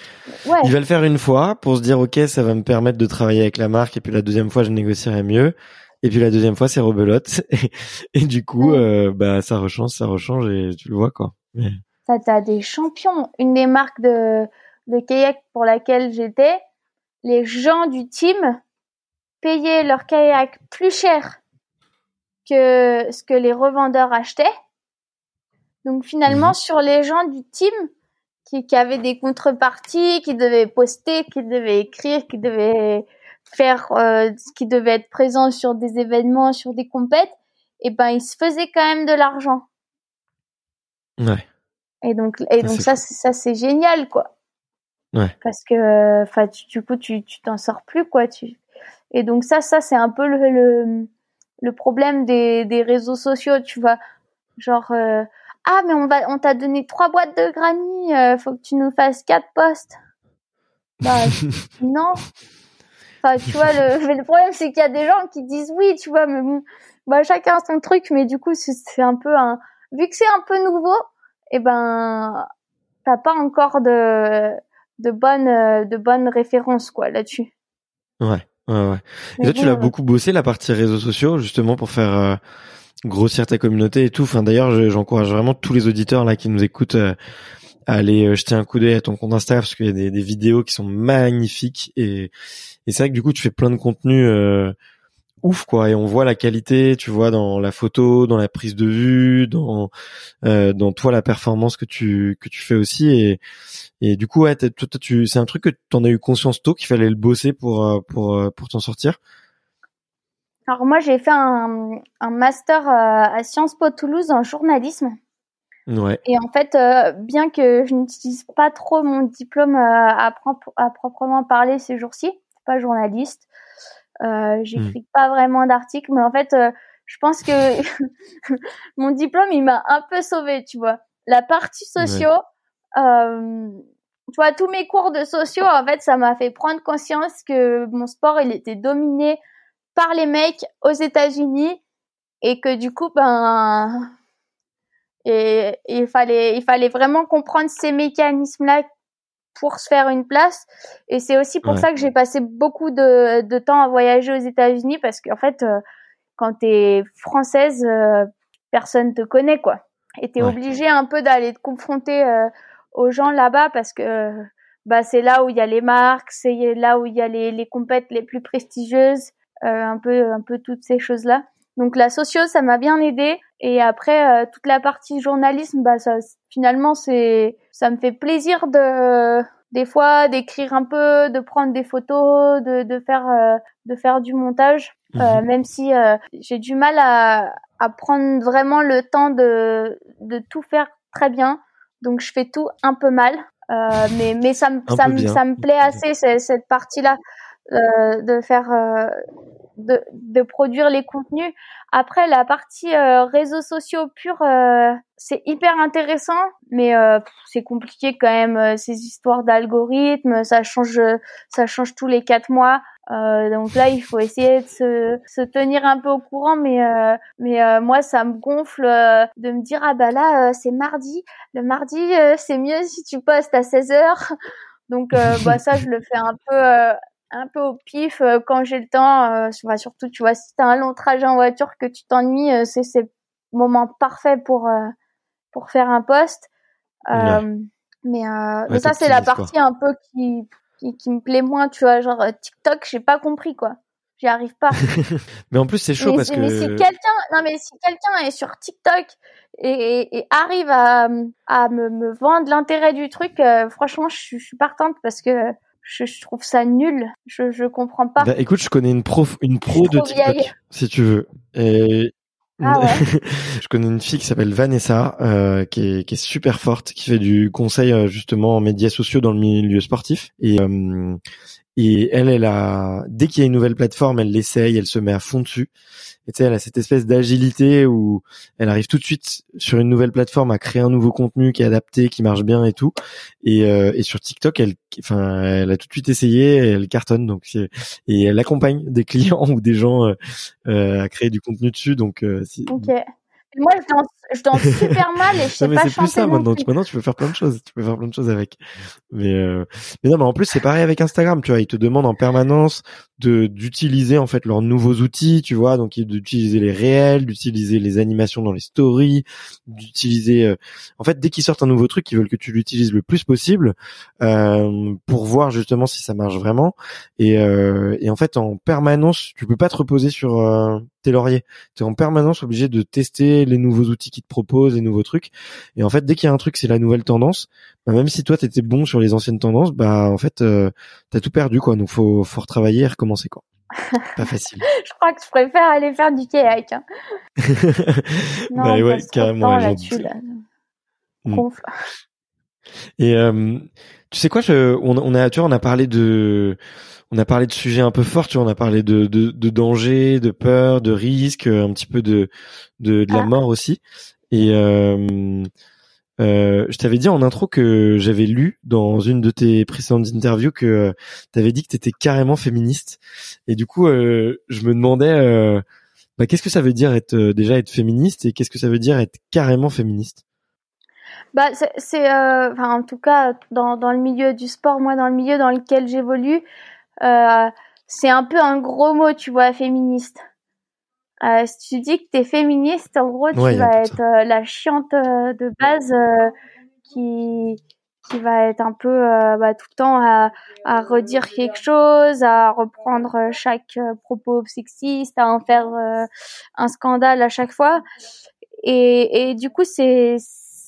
il va le faire une fois pour se dire, ok, ça va me permettre de travailler avec la marque, et puis la deuxième fois, je négocierai mieux, et puis la deuxième fois, c'est rebelote, <laughs> et, du coup, euh, bah ça rechange, ça rechange, et tu le vois, quoi. Mais... Ça, t'as des champions. Une des marques de de kayak pour laquelle j'étais, les gens du team payaient leur kayak plus cher que ce que les revendeurs achetaient donc finalement, mhm. sur les gens du team qui, qui avaient des contreparties, qui devaient poster, qui devaient écrire, qui devaient faire, euh, qui devaient être présents sur des événements, sur des compètes, et eh ben ils se faisaient quand même de l'argent. Ouais. Et donc, et donc ça, ça c'est génial quoi. Ouais. Parce que, enfin, du coup, tu tu t'en sors plus quoi. Tu et donc ça, ça c'est un peu le, le le problème des des réseaux sociaux, tu vois. Genre, euh, ah mais on va on t'a donné trois boîtes de granny euh, faut que tu nous fasses quatre postes bah <laughs> non enfin tu vois le, <laughs> le problème c'est qu'il y a des gens qui disent oui tu vois mais bon bah chacun son truc mais du coup c'est un peu un vu que c'est un peu nouveau et eh ben t'as pas encore de de bonnes de bonnes références quoi là-dessus ouais ouais ouais et toi tu l'as beaucoup bossé la partie réseaux sociaux justement pour faire euh, grossir ta communauté et tout. Enfin d'ailleurs, j'encourage vraiment tous les auditeurs là qui nous écoutent euh, à aller euh, jeter un coup d'œil à ton compte Instagram parce qu'il y a des, des, vidéos qui sont magnifiques et, et c'est vrai que du coup tu fais plein de contenu euh, ouf quoi et on voit la qualité, tu vois dans la photo, dans la prise de vue, dans dans toi la performance que tu que tu fais aussi et et du coup ouais tu c'est un truc que tu en as eu conscience tôt qu'il fallait le bosser pour pour pour t'en sortir? Alors moi, j'ai fait un, un master euh, à Sciences Po Toulouse en journalisme. Ouais. Et en fait, euh, bien que je n'utilise pas trop mon diplôme euh, à, à, proprement parler ces jours-ci, pas journaliste, euh, j'écris hmm. pas vraiment d'articles, mais en fait, je pense que <laughs> mon diplôme, il m'a un peu sauvé, tu vois. La partie sociaux, tu vois, tous mes cours de sociaux, en fait, ça m'a fait prendre conscience que mon sport, il était dominé par les mecs aux États-Unis et que du coup ben et, il fallait il fallait vraiment comprendre ces mécanismes là pour se faire une place. Et c'est aussi pour ça que j'ai passé beaucoup de, de temps à voyager aux États-Unis parce qu'en fait euh, quand tu es française euh, personne te connaît quoi. Et tu es obligé un peu d'aller te confronter euh, aux gens là-bas parce que bah c'est là où il y a les marques, c'est là où il y a les les compètes les plus prestigieuses euh, un peu un peu toutes ces choses là. Donc la socio ça m'a bien aidé et après euh, toute la partie journalisme bah ça finalement c'est ça me fait plaisir de des fois d'écrire un peu, de prendre des photos, de, de faire euh, de faire du montage, mhm. même si j'ai du mal à, à prendre vraiment le temps de de tout faire très bien. Donc je fais tout un peu mal, mais mais ça me ça me ça me plaît assez cette, cette partie là. Euh, de faire euh, de, de produire les contenus. Après, la partie euh, réseaux sociaux purs, euh, c'est hyper intéressant, mais euh, c'est compliqué quand même. ces histoires d'algorithmes, ça change, ça change tous les quatre mois. donc là, il faut essayer de se, se tenir un peu au courant, mais mais moi, ça me gonfle de me dire ah bah là, c'est mardi. Le mardi, c'est mieux si tu postes à 16 heures. Donc bah ça, je le fais un peu un peu au pif euh, quand j'ai le temps. Euh, surtout, tu vois, si t'as un long trajet en voiture que tu t'ennuies, euh, c'est c'est moment parfait pour pour faire un post. Mais, mais ça, c'est la partie un peu qui, qui, me plaît moins, tu vois. Genre TikTok, j'ai pas compris quoi. J'y arrive pas. <laughs> mais en plus, c'est chaud parce que. Mais si quelqu'un, non mais si quelqu'un est sur TikTok et, et, arrive à, à me, me vendre l'intérêt du truc, franchement, je, je suis partante parce que je, je, trouve ça nul. Je, je comprends pas. Bah, écoute, je connais une pro, une pro de TikTok, si tu veux. Et... Ah <laughs> ouais. je connais une fille qui s'appelle Vanessa, euh, qui, est, qui est super forte, qui fait du conseil euh, justement en médias sociaux dans le milieu sportif. Et, euh, et elle, elle a, dès qu'il y a une nouvelle plateforme, elle l'essaye, elle se met à fond dessus. Et tu sais, elle a cette espèce d'agilité où elle arrive tout de suite sur une nouvelle plateforme à créer un nouveau contenu qui est adapté, qui marche bien et tout. Et, euh, et sur TikTok, elle, enfin, elle a tout de suite essayé, elle cartonne. Donc, et elle accompagne des <laughs> clients ou des gens euh, euh à créer du contenu dessus. Donc, euh, ok. Moi, je danse, je danse super mal et je <laughs> sais non, mais c'est plus ça maintenant. Tu, maintenant, tu peux faire plein de choses. Tu peux faire plein de choses avec. Mais, euh, mais non, mais en plus, c'est pareil avec Instagram. Tu vois, ils te demandent en permanence de d'utiliser en fait leurs nouveaux outils. Tu vois, donc d'utiliser les réels, d'utiliser les animations dans les stories, d'utiliser. Euh, en fait, dès qu'ils sortent un nouveau truc, ils veulent que tu l'utilises le plus possible euh, pour voir justement si ça marche vraiment. Et, euh, et en fait, en permanence, tu peux pas te reposer sur euh, tes lauriers. Tu es en permanence obligé de tester les nouveaux outils qu'ils te proposent, les nouveaux trucs. Et en fait, dès qu'il y a un truc, c'est la nouvelle tendance. Bah, même si toi, tu étais bon sur les anciennes tendances, bah en fait, euh, tu as tout perdu. quoi. Donc, faut, faut retravailler et recommencer. quoi. <laughs> Pas facile. je crois que je préfère aller faire du kayak. Hein. <laughs> non, bah, ouais, carrément. là. Mm. Et euh, tu sais quoi, je, on, on a, tu vois, on a parlé de on a parlé de sujets un peu forts, tu vois, on a parlé de, de, de danger, de peur, de risque, un petit peu de, de, de la ah. mort aussi. Et euh, euh, je t'avais dit en intro que j'avais lu dans une de tes précédentes interviews que euh, tu avais dit que tu étais carrément féministe. Et du coup, euh, je me demandais, euh, bah, qu'est-ce que ça veut dire être déjà être féministe et qu'est-ce que ça veut dire être carrément féministe? Bah, c'est, enfin, en tout cas, dans, dans le milieu du sport, moi, dans le milieu dans lequel j'évolue, euh, c'est un peu un gros mot, tu vois, féministe. Euh, si tu dis que t'es féministe, en gros, tu vas être euh, la chiante de base qui qui va être un peu bah, tout le temps à, à redire quelque chose, à reprendre chaque propos sexiste, à en faire un scandale à chaque fois. Et, et du coup, c'est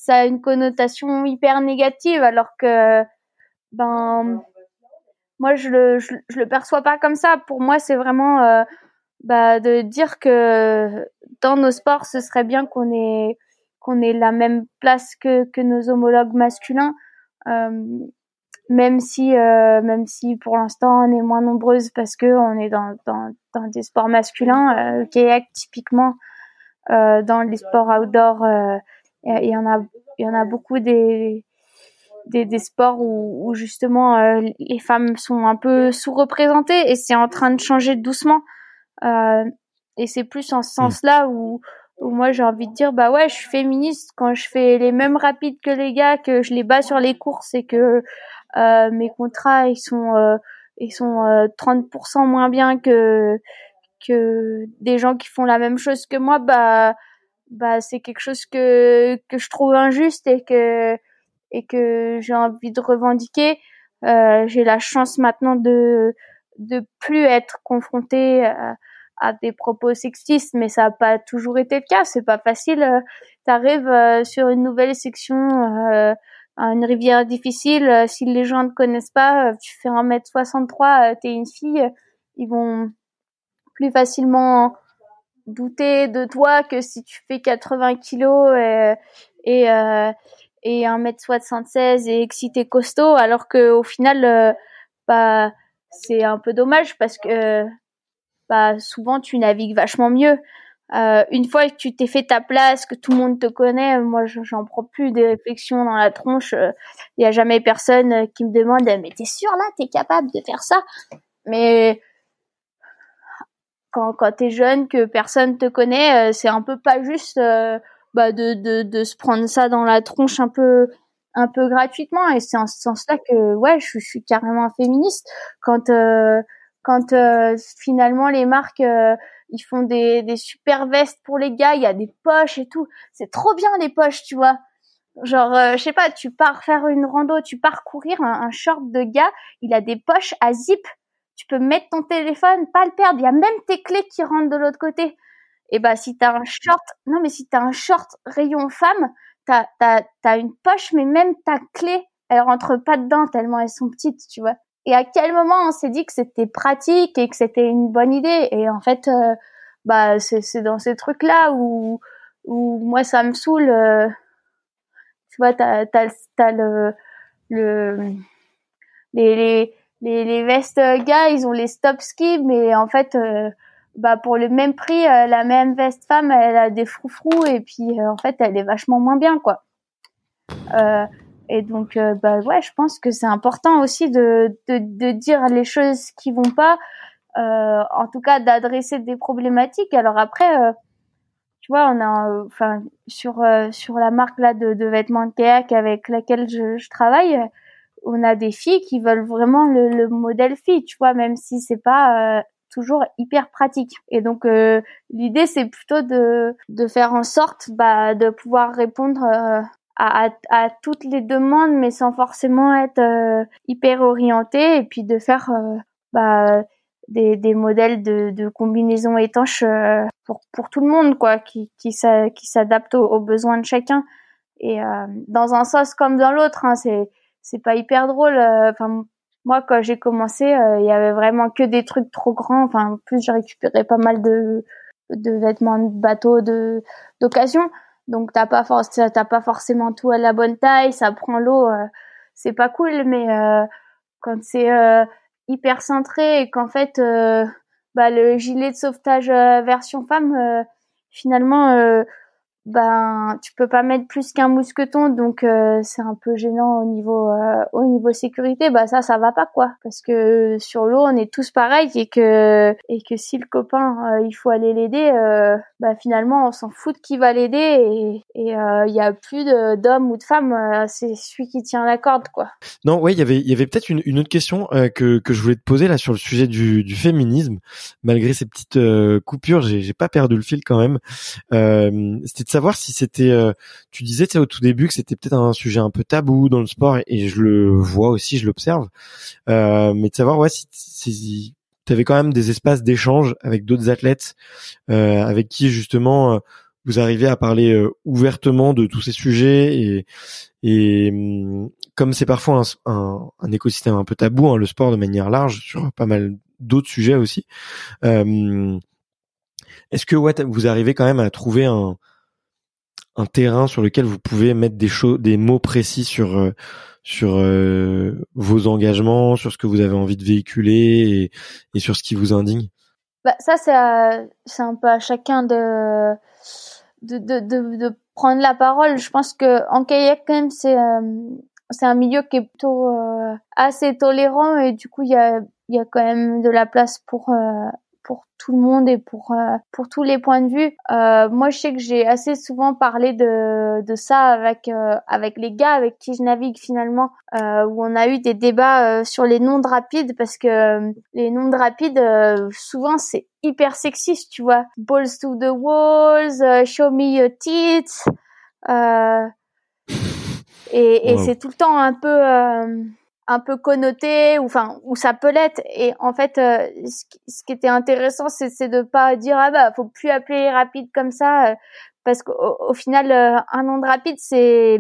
ça a une connotation hyper négative, alors que ben moi je le je, le perçois pas comme ça. Pour moi c'est vraiment euh, bah, de dire que dans nos sports ce serait bien qu'on ait qu'on ait la même place que que nos homologues masculins euh, même si euh, même si pour l'instant on est moins nombreuses parce que on est dans dans, dans des sports masculins euh, kayak typiquement dans les sports outdoor il y, en a il y en a beaucoup des des, des sports où, où justement euh, les femmes sont un peu sous-représentées et c'est en train de changer doucement. Euh, et c'est plus en ce hmm. sens-là où, où moi j'ai envie de dire bah ouais je suis féministe quand je fais les mêmes rapides que les gars, que je les bats sur les courses et que euh, mes contrats ils sont euh, ils sont 30% euh, moins bien que que des gens qui font la même chose que moi bah bah c'est quelque chose que que je trouve injuste et que et que j'ai envie de revendiquer. Euh, j'ai la chance maintenant de de plus être confrontée à, euh, des propos sexistes, mais ça n'a pas toujours été le cas. C'est pas facile. Euh, tu arrives euh, sur une nouvelle section, euh, une rivière difficile. si les gens ne connaissent pas, tu fais 1m63, t'es une fille, ils vont plus facilement douter de toi que si tu fais 80 kilos et, et, et 1m76 et excité costaud alors que au final euh, bah c'est un peu dommage parce que bah souvent tu navigues vachement mieux. Euh, une fois que tu t'es fait ta place, que tout le monde te connaît, moi j'en prends plus des réflexions dans la tronche. Il y a jamais personne qui me demande mais t'es sûr là, t'es capable de faire ça? Mais quand quand t'es jeune, que personne te connaît, c'est un peu pas juste bah, de, de de se prendre ça dans la tronche un peu un peu gratuitement. Et c'est en ce sens-là que ouais je, suis carrément féministe. Quand euh, quand euh, finalement les marques euh, ils font des, des super vestes pour les gars il y a des poches et tout. C'est trop bien les poches tu vois. Genre je sais pas tu pars faire une rando tu pars courir un, short de gars il a des poches à zip tu peux mettre ton téléphone pas le perdre il y a même tes clés qui rentrent de l'autre côté et bah si t'as un short non mais si t'as un short rayon femme t'as t'as t'as une poche, mais même ta clé, elle rentre pas dedans tellement elles sont petites, tu vois. Et à quel moment on s'est dit que c'était pratique et que c'était une bonne idée? Et en fait, euh, bah c'est c'est dans ces trucs là où où moi ça me saoule. Euh, tu vois, t'as t'as t'as le le les les, les vestes gars, ils ont les stop ski, mais en fait euh, bah pour le même prix, euh, la même veste femme, elle a des froufrous et puis euh, en fait, elle est vachement moins bien quoi. Euh, et donc bah ouais, je pense que c'est important aussi de, de, de dire les choses qui vont pas, en tout cas d'adresser des problématiques. Alors après, tu vois, on a enfin sur sur la marque là de, de vêtements de kayak avec laquelle je, je travaille on a des filles qui veulent vraiment le, le modèle fille, tu vois, même si c'est pas toujours hyper pratique. Et donc euh, l'idée c'est plutôt de de faire en sorte bah, de pouvoir répondre euh, à, à, toutes les demandes, mais sans forcément être euh, hyper orienté, et puis de faire bah, des, des modèles de, de combinaisons étanches pour pour tout le monde, quoi, qui qui s'adaptent aux, besoins de chacun. Et dans un sens comme dans l'autre, hein, c'est c'est pas hyper drôle. Enfin moi quand j'ai commencé euh, il y avait vraiment que des trucs trop grands enfin en plus j'ai récupéré pas mal de de vêtements de bateau de d'occasion donc t'as pas t'as pas forcément tout à la bonne taille ça prend l'eau euh, c'est pas cool mais euh, quand c'est hyper centré et qu'en fait bah le gilet de sauvetage version femme finalement ben tu peux pas mettre plus qu'un mousqueton donc euh, c'est un peu gênant au niveau euh, au niveau sécurité. Bah ça ça va pas quoi. Parce que sur l'eau on est tous pareils et que et que si le copain euh, il faut aller l'aider bah finalement on s'en fout de qui va l'aider et il y a plus d'hommes ou de femmes c'est celui qui tient la corde quoi. Non ouais il y avait il y avait peut-être une, une autre question que que je voulais te poser là sur le sujet du du féminisme. Malgré ces petites coupures j'ai j'ai pas perdu le fil quand même. C'était savoir si c'était, euh, tu disais au tout début que c'était peut-être un sujet un peu tabou dans le sport et, je le vois aussi, je l'observe, euh, mais de savoir ouais si, si tu avais quand même des espaces d'échange avec d'autres athlètes euh, avec qui justement vous arrivez à parler ouvertement de tous ces sujets et, et hum, comme c'est parfois un, un, écosystème un peu tabou, hein, le sport de manière large sur pas mal d'autres sujets aussi. Est-ce que ouais, vous arrivez quand même à trouver un, un terrain sur lequel vous pouvez mettre des choses, des mots précis sur euh, sur euh, vos engagements, sur ce que vous avez envie de véhiculer et, sur ce qui vous indigne? Bah, ça c'est c'est un peu à chacun de de, de de, prendre la parole. Je pense que en kayak quand même c'est euh, c'est un milieu qui est plutôt assez tolérant et du coup il y a il y a quand même de la place pour pour tout le monde et pour euh, pour tous les points de vue. Euh, moi, je sais que j'ai assez souvent parlé de de ça avec euh, avec les gars avec qui je navigue finalement, où on a eu des débats sur les noms de rapides parce que les noms de rapides souvent c'est hyper sexiste, tu vois. Balls to the walls, show me your tits. et, et c'est tout le temps un peu un peu connoté ou enfin où ça peut l'être. Et en fait euh, ce, qui était intéressant c'est c'est de pas dire ah bah faut plus appeler rapide comme ça euh, parce qu'au au final euh, un nom de rapide c'est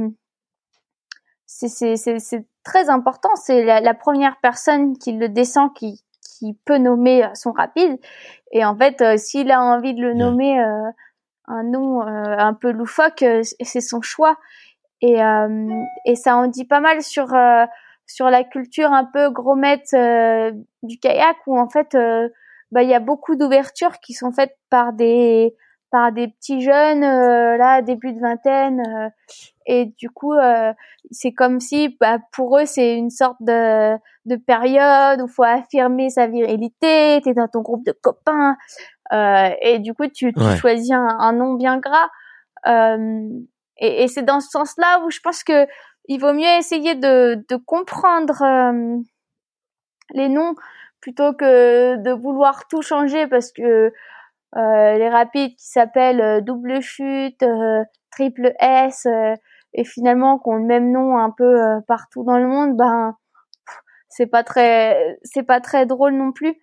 c'est c'est c'est très important. C'est la, la, première personne qui le descend qui qui peut nommer son rapide. Et en fait s'il a envie de le nommer un nom un peu loufoque c'est son choix. Et et ça en dit pas mal sur sur la culture un peu gromette euh, du kayak où en fait euh, bah il y a beaucoup d'ouvertures qui sont faites par des par des petits jeunes là début de vingtaine et du coup c'est comme si bah, pour eux c'est une sorte de de période où faut affirmer sa virilité t'es dans ton groupe de copains et du coup tu, tu choisis un, un, nom bien gras et, et c'est dans ce sens-là où je pense que il vaut mieux essayer de, de comprendre euh, les noms plutôt que de vouloir tout changer parce que euh, les rapides qui s'appellent euh, double chute, triple S et finalement qui ont le même nom un peu partout dans le monde, ben c'est pas très c'est pas très drôle non plus.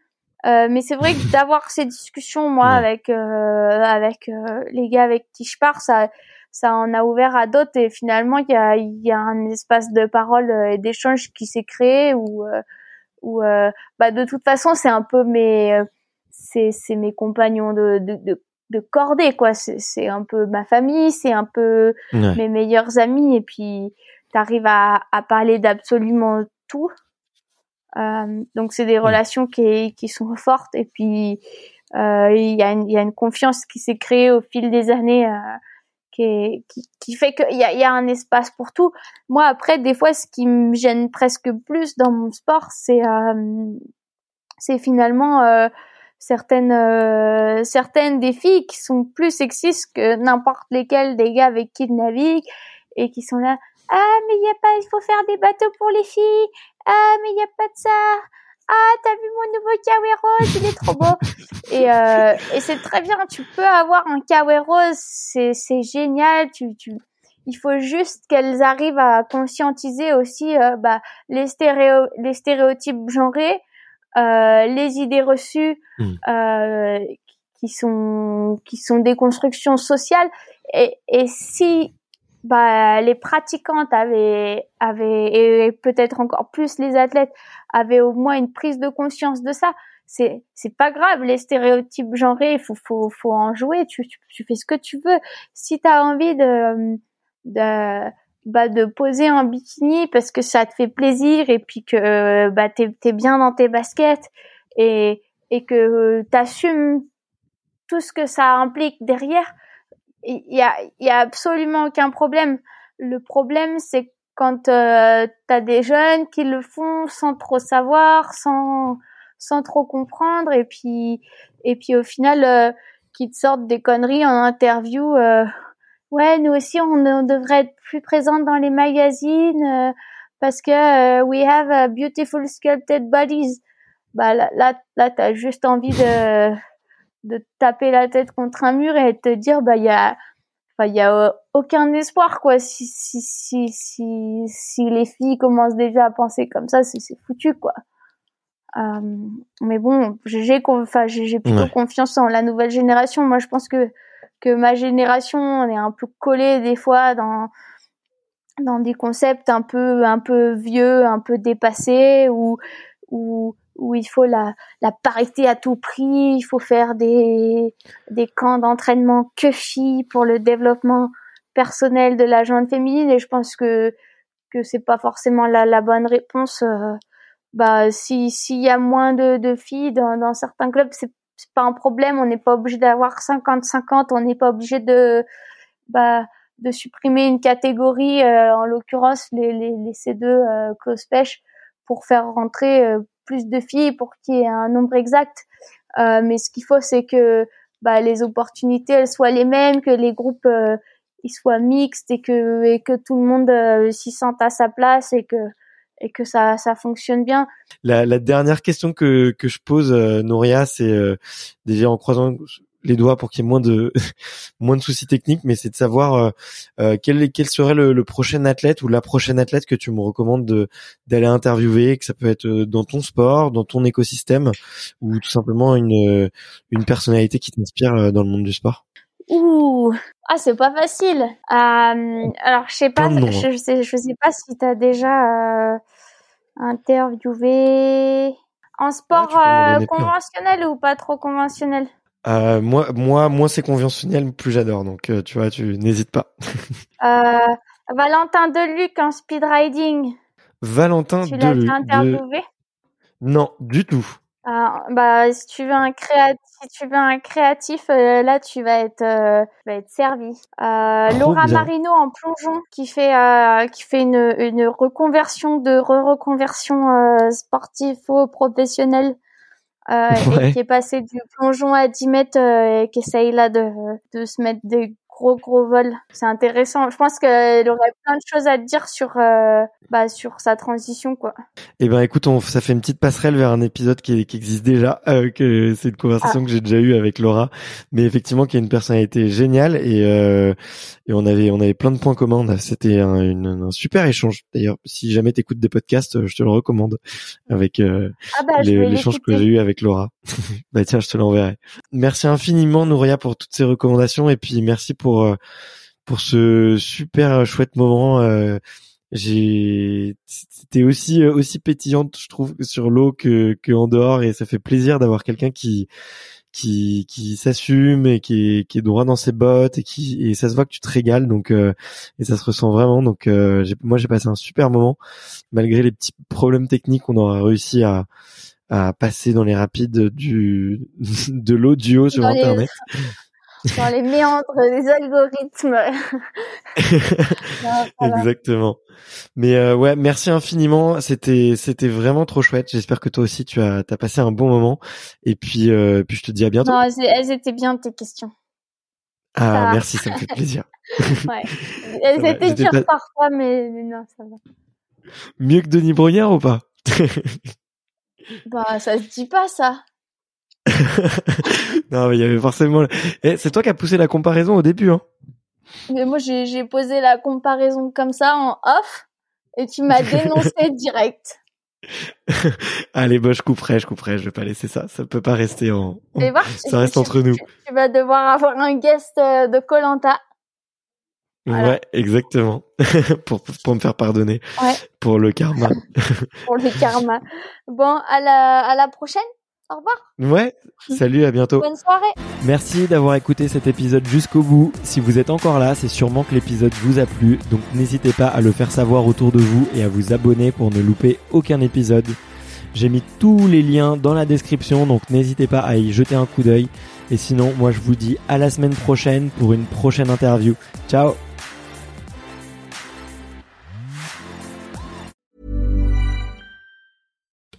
mais c'est vrai que d'avoir ces discussions moi avec avec les gars avec qui je pars, ça ça en a ouvert à d'autres et finalement il y a, y a un espace de parole euh, et d'échange qui s'est créé où euh, où euh, bah de toute façon c'est un peu mes c'est c'est mes compagnons de de, de, de cordée quoi. C'est c'est un peu ma famille c'est un peu mes meilleurs amis et puis t'arrives à à parler d'absolument tout. Euh, donc c'est des relations qui qui sont fortes et puis euh, il y a une il y a une confiance qui s'est créée au fil des années euh, qui, qui, fait qu'il y a, y a un espace pour tout. Moi, après, des fois, ce qui me gêne presque plus dans mon sport, c'est euh, finalement euh, certaines euh, certaines des filles qui sont plus sexistes que n'importe lesquelles des gars avec qui je navigue et qui sont là. Ah, mais il y a pas, il faut faire des bateaux pour les filles. Ah, mais il y a pas de ça ah t'as vu mon nouveau kawaii rose il est trop beau <laughs> et euh, et c'est très bien tu peux avoir un kawaii rose c'est c'est génial tu tu il faut juste qu'elles arrivent à conscientiser aussi euh, bah, les stéréo les stéréotypes genrés euh, les idées reçues hmm. euh, qui sont qui sont des constructions sociales et et si bah, les pratiquantes avaient, avaient et peut-être encore plus les athlètes avaient au moins une prise de conscience de ça. C'est, c'est pas grave, les stéréotypes genrés, faut, faut, faut en jouer, tu, tu, fais ce que tu veux. Si tu as envie de, de, bah, de poser un bikini parce que ça te fait plaisir et puis que, bah, t'es, t'es bien dans tes baskets et, et que t'assumes tout ce que ça implique derrière, il y a, y a absolument aucun problème. Le problème, c'est quand euh, tu as des jeunes qui le font sans trop savoir, sans sans trop comprendre, et puis et puis au final, euh, qui te sortent des conneries en interview. Euh, ouais, nous aussi, on, devrait être plus présente dans les magazines euh, parce que we have a beautiful sculpted bodies. Bah là, là, là t'as juste envie de de taper la tête contre un mur et te dire bah il y a enfin il y a euh, aucun espoir quoi. Si si si si si les filles commencent déjà à penser comme ça c'est c'est foutu quoi. Euh, mais bon j'ai enfin j'ai plutôt confiance en la nouvelle génération. Moi je pense que que ma génération on est un peu collé des fois dans dans des concepts un peu un peu vieux un peu dépassés ou ou où il faut la, la parité à tout prix, il faut faire des, des camps d'entraînement que filles pour le développement personnel de la jeune féminine. Et je pense que que c'est pas forcément la, la bonne réponse euh, bah si s'il y a moins de, de filles dans, dans certains clubs c'est pas un problème. On n'est pas obligé d'avoir 50 50 on n'est pas obligé de bah de supprimer une catégorie euh, en l'occurrence les, les, les C2 euh, close pêche pour faire rentrer euh, plus de filles pour qu'il y ait un nombre exact. Euh, mais ce qu'il faut, c'est que bah, les opportunités soient les mêmes, que les groupes euh, soient mixtes et que tout le monde euh, s'y sente à sa place et que ça fonctionne bien. La, dernière question que que je pose, Nouria, c'est déjà en croisant les doigts pour qu'il y ait moins de <laughs> moins de soucis techniques, mais c'est de savoir euh, euh, quel quel serait le, le, prochain athlète ou la prochaine athlète que tu me recommandes de d'aller interviewer, que ça peut être euh, dans ton sport, dans ton écosystème, ou tout simplement une une personnalité qui t'inspire dans le monde du sport? Ouh, ah c'est pas facile. Euh, alors je sais pas, je, je, sais je sais pas si t'as déjà interviewé en sport conventionnel ou pas trop conventionnel. Euh, moi, moi, moi, c'est conventionnel, plus j'adore. Donc, euh, tu vois, tu n'hésites pas. <laughs> euh, Valentin Deluc en speed riding. Valentin tu Deluc. Tu l'as interviewé? Non, du tout. Ah, bah, si tu veux un créatif, si tu veux un créatif, euh, là, tu vas être, euh, tu vas être servi. Euh, Laura bien. Marino en plongeon, qui fait, euh, qui fait une, une reconversion de re-reconversion euh, sportive au professionnel, euh, Ouais. et qui est passé du plongeon à 10 mètres euh, et qui essaye là de, de se mettre des gros gros vols. C'est intéressant. Je pense qu'elle aurait plein de choses à te dire sur, euh, bah, sur sa transition, quoi. Eh ben écoute, on, ça fait une petite passerelle vers un épisode qui, qui existe déjà, <laughs> euh, que c'est une conversation que j'ai déjà eue avec Laura, mais effectivement qui a une personnalité géniale et euh, et on avait on avait plein de points communs. C'était un, un super échange. D'ailleurs, si jamais t'écoutes des podcasts, euh, je te le recommande avec euh, Ah bah, l'échange que j'ai eu avec Laura. <laughs> bah tiens, je te l'enverrai. Merci infiniment Nouria pour toutes ces recommandations et puis merci pour euh, pour ce super chouette moment. euh, j'ai c'était aussi euh, aussi pétillante je trouve sur l'eau que que en dehors et ça fait plaisir d'avoir quelqu'un qui qui qui s'assume et qui est qui est droit dans ses bottes et qui et ça se voit que tu te régales donc euh, et ça se ressent vraiment donc euh, moi j'ai passé un super moment malgré les petits problèmes techniques on aura réussi à à passer dans les rapides du <laughs> de l'audio sur Dans les- internet <laughs> dans les méandres des algorithmes. <laughs> Non, va. Exactement. Mais euh, ouais, merci infiniment. C'était c'était vraiment trop chouette. J'espère que toi aussi tu as t'as passé un bon moment. Et puis euh, puis je te dis à bientôt. Non, elles, étaient bien tes questions. ah ça- merci, ça me fait plaisir. Ouais. Elles étaient dures parfois, mais non, ça va. Mieux que Denis Brognard ou pas? Bah, ça se dit pas ça. <laughs> Non, mais il y avait forcément. Eh, c'est toi qui as poussé la comparaison au début, hein. Mais moi, j'ai j'ai posé la comparaison comme ça en off, et tu m'as dénoncé <laughs> direct. <laughs> Allez, bah je couperai, je couperai. Je vais pas laisser ça. Ça peut pas rester en. voir, Ça reste tu- entre nous. Tu, tu vas devoir avoir un guest euh, de Colanta. Voilà. Ouais, exactement. <laughs> pour pour me faire pardonner. Ouais. Pour le karma. <laughs> pour le karma. <laughs> Bon, à la à la prochaine. Au revoir. Ouais. Salut, à bientôt. Bonne soirée. Merci d'avoir écouté cet épisode jusqu'au bout. Si vous êtes encore là, c'est sûrement que l'épisode vous a plu, donc n'hésitez pas à le faire savoir autour de vous et à vous abonner pour ne louper aucun épisode. J'ai mis tous les liens dans la description, donc n'hésitez pas à y jeter un coup d'œil. Et sinon, moi je vous dis à la semaine prochaine pour une prochaine interview. Ciao